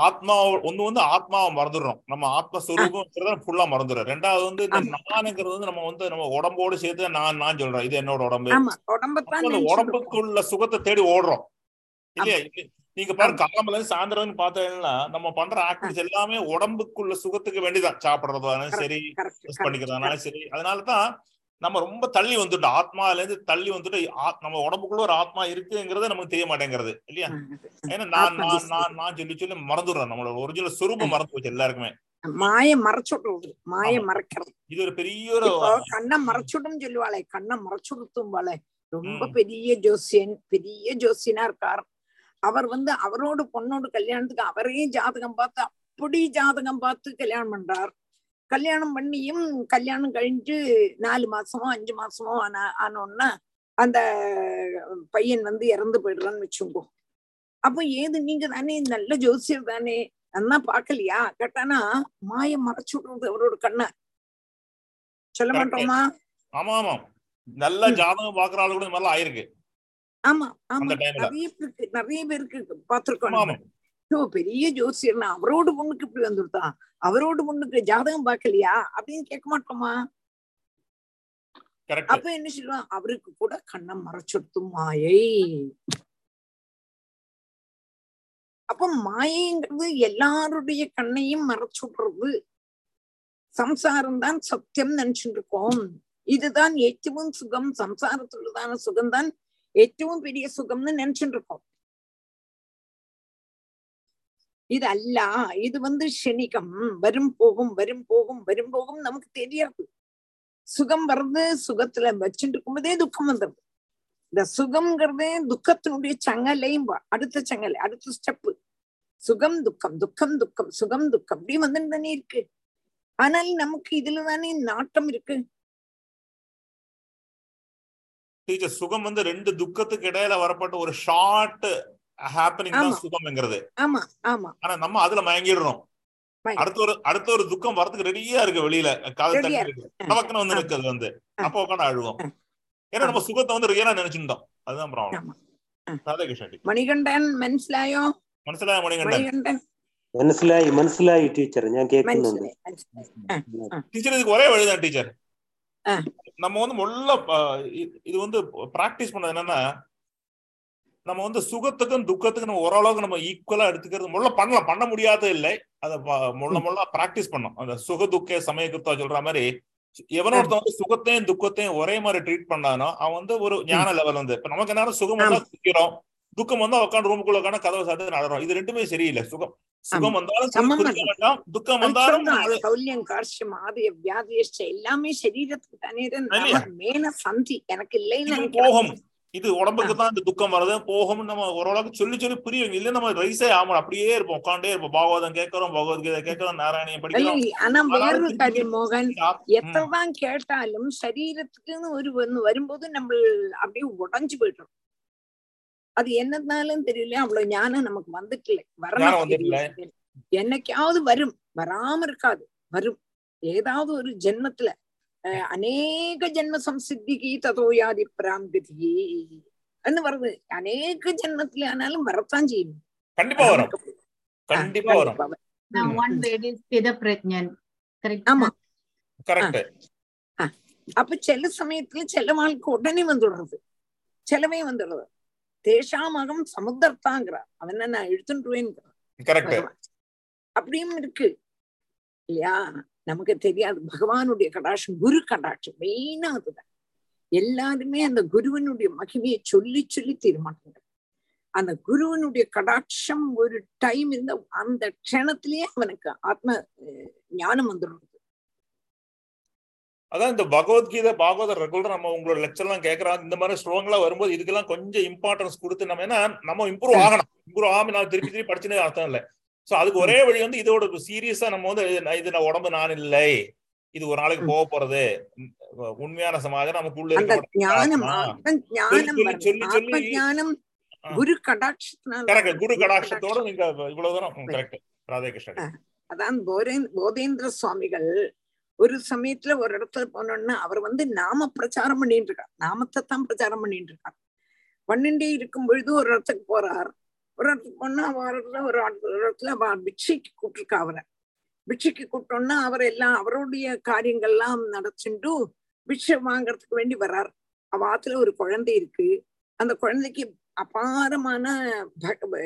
ஆத்மா ஒண்ணு வந்து ஆத்மாவை மறந்துடுறோம் நம்ம ஆத்மஸ்வரூபம் ஃபுல்லா மறந்துடுறோம் ரெண்டாவது வந்து இந்த. நானுங்கிறது வந்து நம்ம வந்து நம்ம உடம்போடு சேர்த்து நான் நான் சொல்றோம் இது என்னோட உடம்பு. உடம்புக்குள்ள சுகத்தை தேடி ஓடுறோம் இல்லையா நீங்க பாருங்க காலம்பல இருந்து சாயந்தரம் பார்த்தீங்கன்னா நம்ம பண்ற ஆக்டிவிட்டிஸ் எல்லாமே உடம்புக்குள்ள சுகத்துக்கு வேண்டிதான் Correct, சரி பண்ணிக்கிறதுனாலும் சரி அதனாலதான் நம்ம ரொம்ப தள்ளி வந்துட்டோம். ஆத்மால இருந்து தள்ளி வந்துட்டு நம்ம உடம்புக்குள்ள ஒரு ஆத்மா இருக்குங்கிறது நமக்கு தெரிய மாட்டேங்கிறது இல்லையா. ஏன்னா நான் நான். நான் நான் சொல்லி சொல்லி மறந்துடுறோம் நம்மளோட ஒரிஜினல் சுரூபம் மறந்து போச்சு எல்லாருக்குமே. மாயை மறைச்சுடுறது மாயை. மறைக்கிறது. இது ஒரு பெரிய ஒரு கண்ணை மறைச்சுடும் சொல்லுவாளே கண்ணை மறைச்சுடுத்தும்பாளே. ரொம்ப ம். பெரிய ஜோசியன் பெரிய ஜோசியனா இருக்கார். அவர் வந்து அவரோட பொண்ணோட கல்யாணத்துக்கு அவரே ஜாதகம் பார்த்து அப்படி ஜாதகம் பார்த்து கல்யாணம் பண்றார். கல்யாணம் பண்ணியும் கல்யாணம் கழிஞ்சு நாலு மாசமோ அஞ்சு மாசமோ ஆன ஆனோன்னா அந்த பையன் வந்து இறந்து போயிடுறான்னு வச்சுக்கோ. அப்போ ஏது நீங்க தானே நல்ல ஜோசியர் தானே அண்ணா பாக்கலையா கேட்டானா மாய மறைச்சு விடுறது அவரோட கண்ணை. சொல்ல. மாட்டோமா? ஆமா ஆமா நல்ல. ஜாதகம் பாக்குற ஆளு கூட ஆயிருக்கு. ஆமா ஆமா. நிறைய பேருக்கு நிறைய பேருக்கு. ஆமா ஐயோ பெரிய ஜோசியர்னா அவரோட பொண்ணுக்கு இப்படி வந்துருத்தான் அவரோட பொண்ணுக்கு ஜாதகம் பார்க்கலையா? அப்படின்னு கேட்க மாட்டோமா? அப்ப என்ன சொல்லுவான்? அவருக்கு கூட கண்ணை மறைச்சுடுத்தும் மாயை. அப்ப மாயைங்கிறது எல்லாருடைய கண்ணையும் மறைச்சுடுறது. சம்சாரம் தான் சத்தியம் நினைச்சுட்டு இருக்கோம் இதுதான் ஏற்றவும் சுகம். சம்சாரத்துள்ளதான சுகம்தான் ஏற்றவும் பெரிய சுகம்னு நினைச்சுட்டு இருக்கோம் இது அல்ல இது வந்து க்ஷணிகம். வரும் போகும் வரும் போகும் வரும் போகும் நமக்கு தெரியறது சுகம் வர்றது சுகத்துல வச்சுட்டு இருக்கும்போதே துக்கம் வந்துடுது இந்த சுகம்ங்கிறதே துக்கத்தினுடைய சங்கலையும் அடுத்த சங்கலை அடுத்த ஸ்டெப்பு சுகம் துக்கம் துக்கம் துக்கம் சுகம் துக்கம் அப்படி வந்துட்டு தானே இருக்கு. ஆனால் நமக்கு இதுல தானே நாட்டம் இருக்கு. சுகம் வந்து ரெண்டு துக்கத்துக்கு இடையில வரப்பட்ட ஒரு ஷார்ட் ஹாப்பனிங் தான் ஆமா. சுகம்ங்கிறது ஆமா ஆமா ஆனா நம்ம அதுல மயங்கிடுறோம் மயங்கி- அடுத்த ஒரு அடுத்த ஒரு துக்கம் வரதுக்கு ரெடியா இருக்கு வெளியில காது Ready தண்ணி ஆ இருக்கு நமக்குன்னு வந்து ஆ. நிக்குது வந்து ஆ. அப்ப உட்காந்து அழுவோம் ஆ. ஏன்னா நம்ம சுகத்தை வந்து ரியலா நினைச்சுட்டோம் அதுதான் ப்ராப்ளம் ஆமா. ஆ. ராதா கிருஷ்ணன் டீச்சர் മണികണ്ഠൻ മനസ്സിലായോ മനസ്സിലായ മണികണ്ഠൻ മണികണ്ഠൻ മനസ്സിലായി മനസ്സിലായി ടീച്ചർ ഞാൻ കേൾക്കുന്നുണ്ട് മനസ്സിലായി മനസ്സിലായി ടീച്ചർ ഇത് കുറെ വഴുതാ ടീച്ചർ ஆ. நம்ம வந்து முள்ள இது வந்து பிராக்டிஸ் பண்ணது என்னன்னா நம்ம வந்து சுகத்துக்கும் துக்கத்துக்கும் நம்ம ஓரளவுக்கு நம்ம ஈக்குவலா எடுத்துக்கிறது முள்ள பண்ணலாம். பண்ண முடியாத இல்லை. அதை முள்ள முள்ள பிராக்டிஸ் பண்ணோம் அந்த சுக துக்க சமயக்குத்தா சொல்ற மாதிரி எவனோ ஒருத்தன் வந்து சுகத்தையும் துக்கத்தையும் ஒரே மாதிரி ட்ரீட் பண்ணானோ அவன் வந்து ஒரு ஞான லெவல் வந்து. இப்ப நமக்கு என்ன சுகம் வந்தா குதிக்கிறோம் துக்கம் வந்தா உட்காந்து ரூமுக்குள்ள உட்காந்து கதவை சாத்து நடறோம். இது ரெண்டுமே சரியில்லை. சுகம். சுகம் வந்தாலும் துக்கம் வந்தாலும் சௌல்யம் கார்ஷ்யம் ஆதிய வியாதியஷ்ட எல்லாமே சரீரத்துக்கு தானே? மேன சந்தி. எனக்கு இல்லைன்னு போகும். இது உடம்புக்கு தான் இந்த துக்கம் வருது போகும் நம்ம ஓரளவுக்கு சொல்லி சொல்லி புரியும் இல்ல நம்ம ரைஸே ஆமா அப்படியே இருப்போம். உட்காண்டே இருப்போம். பாகவதம் கேட்கறோம் பகவத்கீதை கேட்கறோம் நாராயணியம் படிக்கிறோம். ஆனா திருப்பி காரியம் மோகன். எத்ததான் கேட்டாலும் சரீரத்துக்குன்னு ஒரு ஒண்ணு வரும்போது நம்ம அப்படியே உடைஞ்சு போயிட்டோம் அது என்னதுனாலும் தெரியல. அவ்வளவு ஞானம் நமக்கு வந்துட்டு வரணும். என்னைக்காவது வரும். வராம இருக்காது. வரும். ஏதாவது ஒரு ஜென்மத்துல. அநேக ஜென்ம சம்சித்திக்கு ததோயாதி பிராங்கதி அன்னு வருது அநேக ஜென்மத்துல ஆனாலும் வரத்தான் செய்யும் கண்டிப்பா வரும் கண்டிப்பா வரும் அப்ப சில சமயத்துல சில வாழ்க்கை உடனே வந்துடுறது சிலவே வந்துடுறது தேஷாமகம் சமுத்திரத்தாங்கிறார் அவன் நான் பகவான் அப்படியும் இருக்கு இல்லையா நமக்கு தெரியாது. பகவானுடைய கடாட்சம் குரு கடாட்சம் மெயினா அதுதான். எல்லாருமே அந்த குருவனுடைய மகிமையை சொல்லி சொல்லி தீர்மாட்டாங்க அந்த குருவனுடைய கடாட்சம் ஒரு டைம் இருந்த அந்த க்ஷணத்திலேயே அவனுக்கு ஆத்ம ஞானம் வந்துடுறது. அதான் இந்த பகவத்கீதை பாகவத ரெகுலர் நம்ம உங்களோட லெக்சர் எல்லாம் கேட்கறோம் இந்த மாதிரி ஸ்லோகங்களா வரும்போது இதுக்கெல்லாம் கொஞ்சம் இம்பார்ட்டன்ஸ் கொடுத்து நம்ம ஏன்னா நம்ம இம்ப்ரூவ் ஆகணும். இம்ப்ரூவ் ஆகாம நான் திருப்பி திருப்பி படிச்சுனே அர்த்தம் இல்லை. சோ அதுக்கு ஒரே வழி வந்து இதோட சீரியஸா நம்ம வந்து இது- நான் உடம்பு நான் இல்லை. இது ஒரு நாளைக்கு போக போறது. உண்மையான சமாஜம் நமக்குள்ள சொல்லி. குரு கடாட்சத்தினால கடாட்சத்தோட. நீங்க இவ்வளவு தூரம் கரெக்ட் ராதே கிருஷ்ணன் அதான் போதேந்திர சுவாமிகள் ஒரு சமயத்துல ஒரு இடத்துல போனோம்னா அவர் வந்து நாம பிரச்சாரம் பண்ணிட்டு இருக்கார். நாமத்தை தான் பிரச்சாரம் பண்ணிட்டு இருக்கார். பண்ணிட்டே இருக்கும் பொழுது ஒரு இடத்துக்கு போறார். ஒரு இடத்துக்கு போனா வாரத்துல இடத்துல ஒரு ஒரு இடத்துல பிக்ஷைக்கு கூப்பிட்டுருக்கா அவரை. பிக்ஷைக்கு கூப்பிட்டோம்னா அவர் எல்லாம் அவருடைய காரியங்கள்லாம் நடச்சுட்டு பிக்ஷை வாங்குறதுக்கு வேண்டி வர்றார். அவ ஆத்துல ஒரு குழந்தை இருக்கு. அந்த குழந்தைக்கு அபாரமான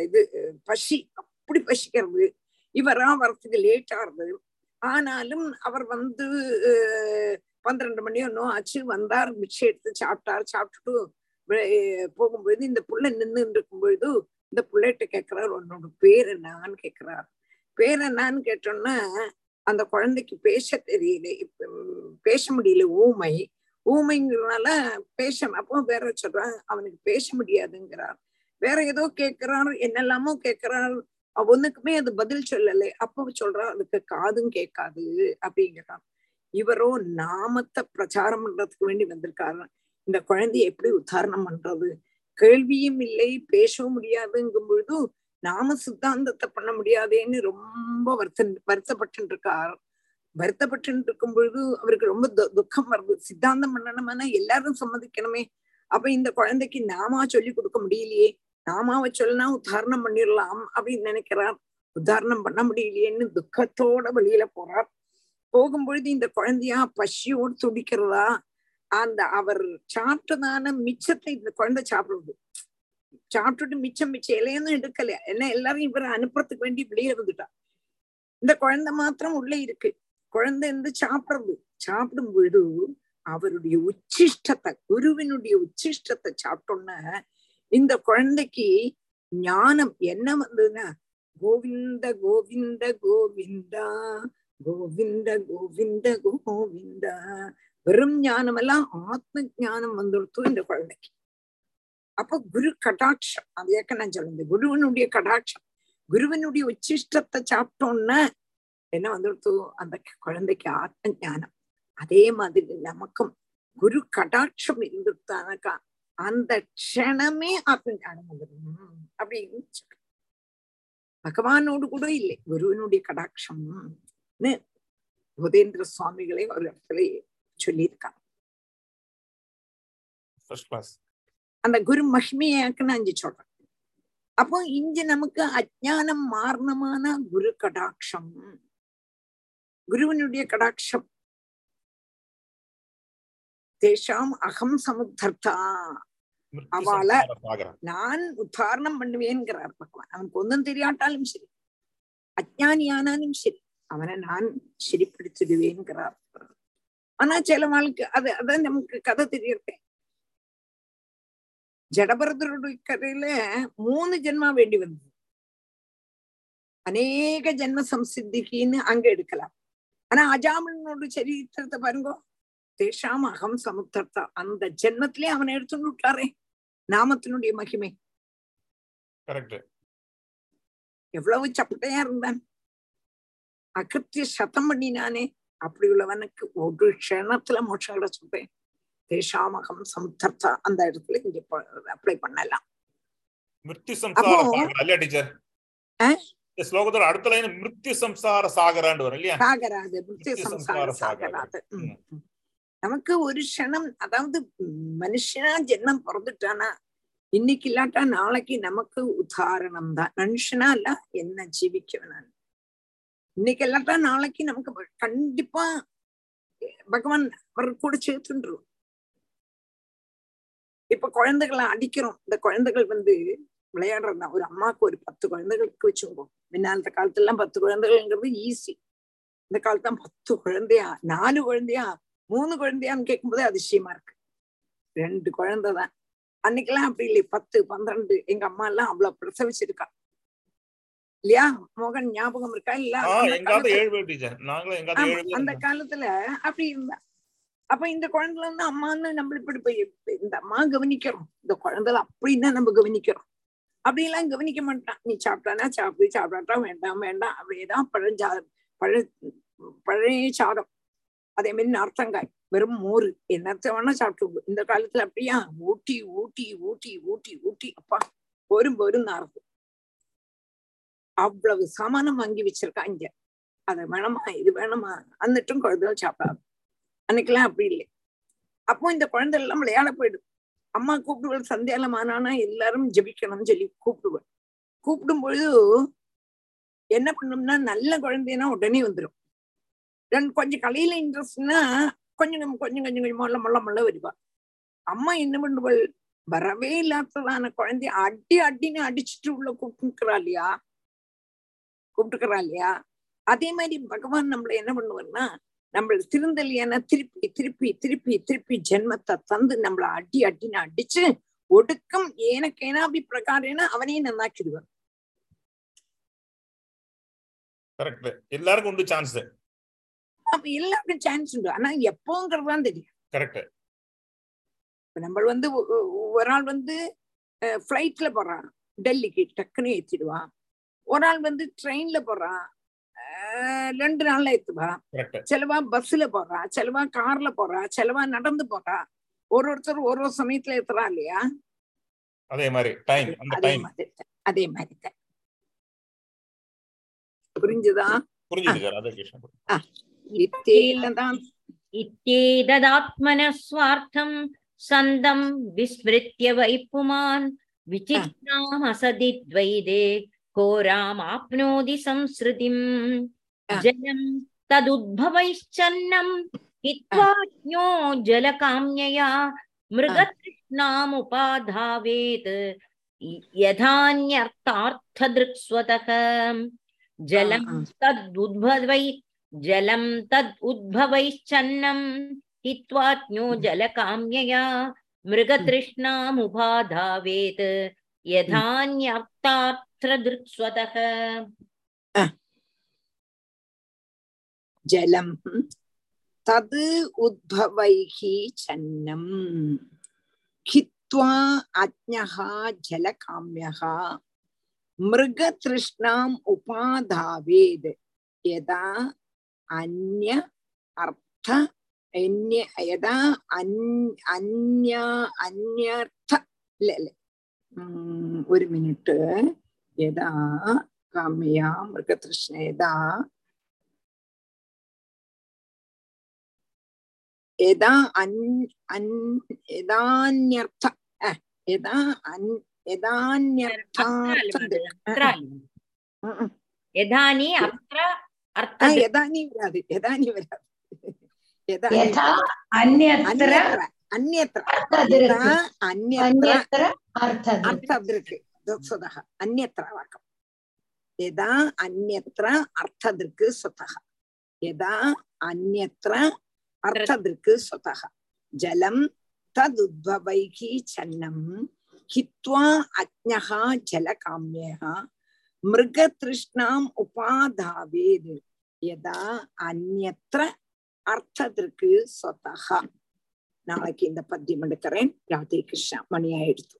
இது பசி அப்படி பசிக்கிறது. இவரா வரத்துக்கு லேட் ஆறுது ஆனாலும் அவர் வந்து பன்னிரண்டு மணி ஒன்றும் ஆச்சு. வந்தார் மிச்சம் எடுத்து சாப்பிட்டார். சாப்பிட்டுட்டு போகும்பொழுது இந்த புள்ள நின்று இருக்கும் பொழுது இந்த பிள்ளைகிட்ட கேட்கிறார் உன்னோட பேர் என்னான்னு கேட்கிறார். பேர் என்னான்னு கேட்டோம்னா அந்த குழந்தைக்கு பேச தெரியல இப்ப பேச முடியல ஊமை. ஊமைங்கிறதுனால பேச அப்போ வேற சொல்றான் அவனுக்கு பேச முடியாதுங்கிறார். வேற ஏதோ கேட்கிறார் என்னெல்லாமோ கேட்கிறார். அவ ஒண்ணுக்குமே அது பதில் சொல்லலை. அப்போ சொல்றா அதுக்கு காதும் கேட்காது அப்படிங்கிறான் இவரோ நாமத்தை பிரச்சாரம் பண்றதுக்கு வேண்டி வந்திருக்காரு. இந்த குழந்தைய எப்படி உத்தாரணம் பண்றது? கேள்வியும் இல்லை பேசவும் முடியாதுங்கும் பொழுது நாம சித்தாந்தத்தை பண்ண முடியாதேன்னு ரொம்ப வருத்த வருத்தப்பட்டு இருக்கார் வருத்தப்பட்டு இருக்கும் பொழுது அவருக்கு ரொம்ப துக்கம் வருது. சித்தாந்தம் பண்ணணும்னா எல்லாரும் சம்மதிக்கணுமே. அப்ப இந்த குழந்தைக்கு நாமா சொல்லி கொடுக்க முடியலையே. நாமாவை சொல்லனா உத்தாரணம் பண்ணிடலாம் அப்படின்னு நினைக்கிறார். உத்தாரணம் பண்ண முடியலையேன்னு துக்கத்தோட வெளியில போறார். போகும்பொழுது இந்த குழந்தையா பசியோடு துடிக்கிறதா? அந்த அவர் சாப்பிட்டதான மிச்சத்தை இந்த குழந்தை சாப்பிடுறது சாப்பிட்டுட்டு மிச்சம் மிச்சம் இலையொന്നും எடுக்கல. என்ன எல்லாரும் இவரை அனுப்புறதுக்கு வேண்டி வெளியே வந்துட்டா. இந்த குழந்தை மாத்திரம் உள்ள இருக்கு. குழந்தை இருந்து சாப்பிடுறது. சாப்பிடும் பொழுது அவருடைய உச்சிஷ்டத்தை குருவினுடைய உச்சிஷ்டத்தை சாப்பிட்டோன்னா இந்த குழந்தைக்கு ஞானம் என்ன வந்ததுன்னா கோவிந்த கோவிந்த கோவிந்தா கோவிந்த கோவிந்த கோவிந்தா வெறும் ஞானம் எல்லாம் ஆத்ம ஜானம் வந்துடுத்து இந்த குழந்தைக்கு. அப்ப குரு கடாட்சம். அது ஏற்க நான் சொல்லுங்க குருவனுடைய கடாட்சம். குருவனுடைய உச்சிஷ்டத்தை சாப்பிட்டோன்னா என்ன வந்துடுத்து அந்த குழந்தைக்கு ஆத்ம ஞானம் அதே மாதிரி நமக்கும் குரு கடாட்சம் இருந்துட்டானாக்கா அந்த க்ஷணமே ஆத்ம ஞானம் வந்துடும் அப்படின்னு சொல்றேன். பகவானோடு கூட இல்லை குருவனுடைய கடாட்சம். புதேந்திர சுவாமிகளே ஒரு இடத்துல கிளாஸ் அந்த குரு மகிமையாக்கு நான் இங்க சொல்றேன். அப்போ இங்க நமக்கு அஜானம் மாரணமான குரு கடாட்சம். குருவினுடைய கடாட்சம். தேஷாம் அகம் சமுத்தர்த்தா. அவளை-. நான் உத்தாரணம் பண்ணுவேன்கிறார் பகவான். அவனுக்கு ஒன்றும் தெரியாட்டாலும் சரி. அஜானியானாலும் சரி. அவனை நான் சரிப்படுத்திடுவேன்கிறார் ஆனா சில வாழ்க்கை அது அதான் நமக்கு கதை தெரியறேன் ஜடபரதருடைய கதையில மூணு ஜென்மா வேண்டி வந்தது. அநேக ஜென்ம சம்சித்திக்குன்னு அங்க எடுக்கலாம். ஆனா அஜாமனோட சரித்திரத்தை பாருங்க. தேஷாம் அகம் சமுத்தர்த்தா. அந்த ஜென்மத்திலே அவனை எடுத்துட்டு விட்டாரே. நாமத்தினுடைய மகிமை. எவ்வளவு சப்பட்டையா இருந்தான். அகிருத்திய சதம் பண்ணினானே. அப்படி உள்ளவனுக்கு ஒரு க்ஷணத்துல மோட்சம் கிடைச்சுட்டேன் தேஷாமகம் சமுத்தர்த்தா அந்த இடத்துல இங்க அப்ளை பண்ணலாம். மிருத்யு ஸ்லோகத்தோட அடுத்த லைன் மிருத்யு சம்சார சாகரான்னு வரும் இல்லையா? சாகராது. நித்திய சம்சார சாகராது. நமக்கு ஒரு க்ஷணம் அதாவது மனுஷனா ஜென்மம் பிறந்துட்டானா இன்னைக்கு இல்லாட்டா நாளைக்கு நமக்கு உதாரணம் தான். மனுஷனா இல்ல என்ன ஜீவிக்கவனான்? இன்னைக்கு இல்லாட்டா நாளைக்கு நமக்கு கண்டிப்பா பகவான் அவர் கூட சேர்த்துருவோம் இப்ப குழந்தைகளை அடிக்கிறோம். இந்த குழந்தைகள் வந்து விளையாடுறதா ஒரு அம்மாவுக்கு ஒரு பத்து குழந்தைகளுக்கு வச்சுக்கோ முன்னாலத்த காலத்துல எல்லாம் பத்து குழந்தைகள்ங்கிறது ஈஸி இந்த காலத்துல பத்து குழந்தையா நாலு குழந்தையா மூணு குழந்தையான்னு கேட்கும்போதே அதிசயமா இருக்கு. ரெண்டு குழந்தைதான். அன்னைக்கெல்லாம் அப்படி இல்லை. பத்து பன்னிரண்டு எங்க அம்மா எல்லாம் அவ்வளவு பிரசவிச்சிருக்கா. இல்லையா? மோகன் ஞாபகம் இருக்கா? இல்ல அந்த காலத்துல- அப்படி இருந்தா அப்ப இந்த குழந்தைல வந்து அம்மான்னு நம்ம இப்படி போய் இந்த அம்மா கவனிக்கிறோம். இந்த குழந்தைல அப்படின்னா நம்ம கவனிக்கிறோம். அப்படியெல்லாம் கவனிக்க மாட்டான். நீ சாப்பிட்டானா சாப்பிடு சாப்பிடாட்டா வேண்டாம் வேண்டாம். அப்படியேதான் பழஞ்சா பழ பழைய சாதம். அதே மாதிரி நார்த்தங்காய் வெறும் மோர். என்னத்த வேணா சாப்பிட்டு இந்த காலத்துல அப்படியா? ஊட்டி ஊட்டி ஊட்டி ஊட்டி ஊட்டி. அப்பா போரும் போரும் நார்த்து. அவ்வளவு சாமானம் வாங்கி வச்சிருக்கா இங்க. அது வேணுமா இது வேணுமா அன்னிட்டும் குழந்தைகள் சாப்பிடாது. அன்னைக்கெல்லாம் அப்படி இல்லை. அப்போ இந்த குழந்தை எல்லாம் விளையாட போயிடும். அம்மா கூப்பிடுவது சந்தியாலம் ஆனானா எல்லாரும் ஜெபிக்கணும்னு சொல்லி கூப்பிடுவேன் கூப்பிடும் பொழுது என்ன பண்ணும்னா நல்ல குழந்தைனா உடனே வந்துடும் ரெண்டு கொஞ்சம் கலையில இன்ட்ரெஸ்ட்னா கொஞ்சம் கொஞ்சம் கொஞ்சம் கொஞ்சம் முள்ள முள்ள முள்ள வருவா. அம்மா என்ன பண்ணுவாள் வரவே இல்லாததான குழந்தைய அடி அடின்னு அடிச்சுட்டு உள்ள கூப்பிட்டுக்கிறா இல்லையா? கூப்பிட்டுக்கிறா இல்லையா அதே மாதிரி பகவான் நம்மள என்ன பண்ணுவார்னா நம்மள திருந்தலியான திருப்பி திருப்பி திருப்பி திருப்பி ஜென்மத்தை தந்து நம்மள அடி அடின்னு அடிச்சு ஒடுக்கம் ஏனக்கேனா அப்படி பிரகாரேனா அவனையும் நன்னாக்கிடுவார் கரெக்ட் எல்லாருக்கும் உண்டு சான்ஸ் அப்ப எல்லாருக்கும் சான்ஸ் உண்டு. ஆனா எப்போங்கிறது தான் தெரியும். கரெக்ட் இப்ப நம்ம வந்து ஒரு ஆள் வந்து ஃப்ளைட்ல போறான். டெல்லிக்கு டக்குன்னு ஏத்திடுவான். ஒரு ஆள் வந்து ட்ரெயின்ல போறான். ரெண்டு நாள்ல எத்துவா சிலவா பஸ்ல போறா. சிலவா கார்ல போறா. சிலவா நடந்து போறா. ஒரு ஒருத்தர் ஒரு ஒரு சமயத்துல எத்துறா இல்லையா? அதே மாதிரி அதே மாதிரி அதே மாதிரி தான் புரிஞ்சுதா? இத்தேதாத்மனஸ்வார்த்தம் சந்தம் விஸ்மிருத்திய வைப்புமான் விசிஷ்டாமசதி को रामाप्नोति संसृतिम्। हाँ। जलम् तदुद्भवैश्चन्नम्। हित्वाज्ञो हाँ। जलकाम्यया। मृगतृष्णामुपाधावेत्। यथान्यर्थार्थदृक्स्वतः। जलं हाँ, तद्उद्भवै जलं तद्उद्भवैश्चन्नम् हित्वाज्ञो जलकाम्यया। मृगतृष्णामुपाधावेत्। यथान्यर्थार्थ ജലം തത് ഉദ്ഭവൈः ചന്നം ഖിത്വാ അജ്ഞഃ ജലകാമ്യഃ മൃഗതൃഷ്ണാം ഉപാധാവേത് യഥാ അന്യ അർത്ഥ അന്യ യഥാ അന്- അന്യ അന്യർത്ഥ ഇല്ല അല്ലേ ഉം, ഒരു മിനിറ്റ് யதா காமியா மிருகதிருஷ்ணேதா எதா அன் அன் எதான்யர்த்த எதா அன் எதான்யர்த்தார்த்த எதானி அப்ர அர்த்த எதானி வராது எதானி வராது அந்நத்திர அந்நத்திர அர்த்தம் இருக்கு சொதக அந்நத்திர வாக்கம் எதா அந்நத்திர அர்த்தத்திற்கு சொத்தக எதா அந்நத்திர அர்த்தத்திற்கு சொத்தக ஜலம் ததுத்பவைகி சன்னம் ஹித்வா அக்ஞகா ஜலகாமியா மிருகதிருஷ்ணாம் உபாதாவேது யதா அந்நத்திர அர்த்தத்திற்கு சொத்தகா நாளைக்கு இந்த பத்தியம் எடுக்கிறேன் ராதே கிருஷ்ணா மணி ஆயிடுத்து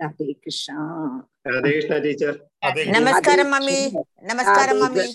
രാധേ കൃഷ്ണ രാധേ ടീച്ചർ നമസ്കാരം മമ്മി. നമസ്കാരം മമ്മി.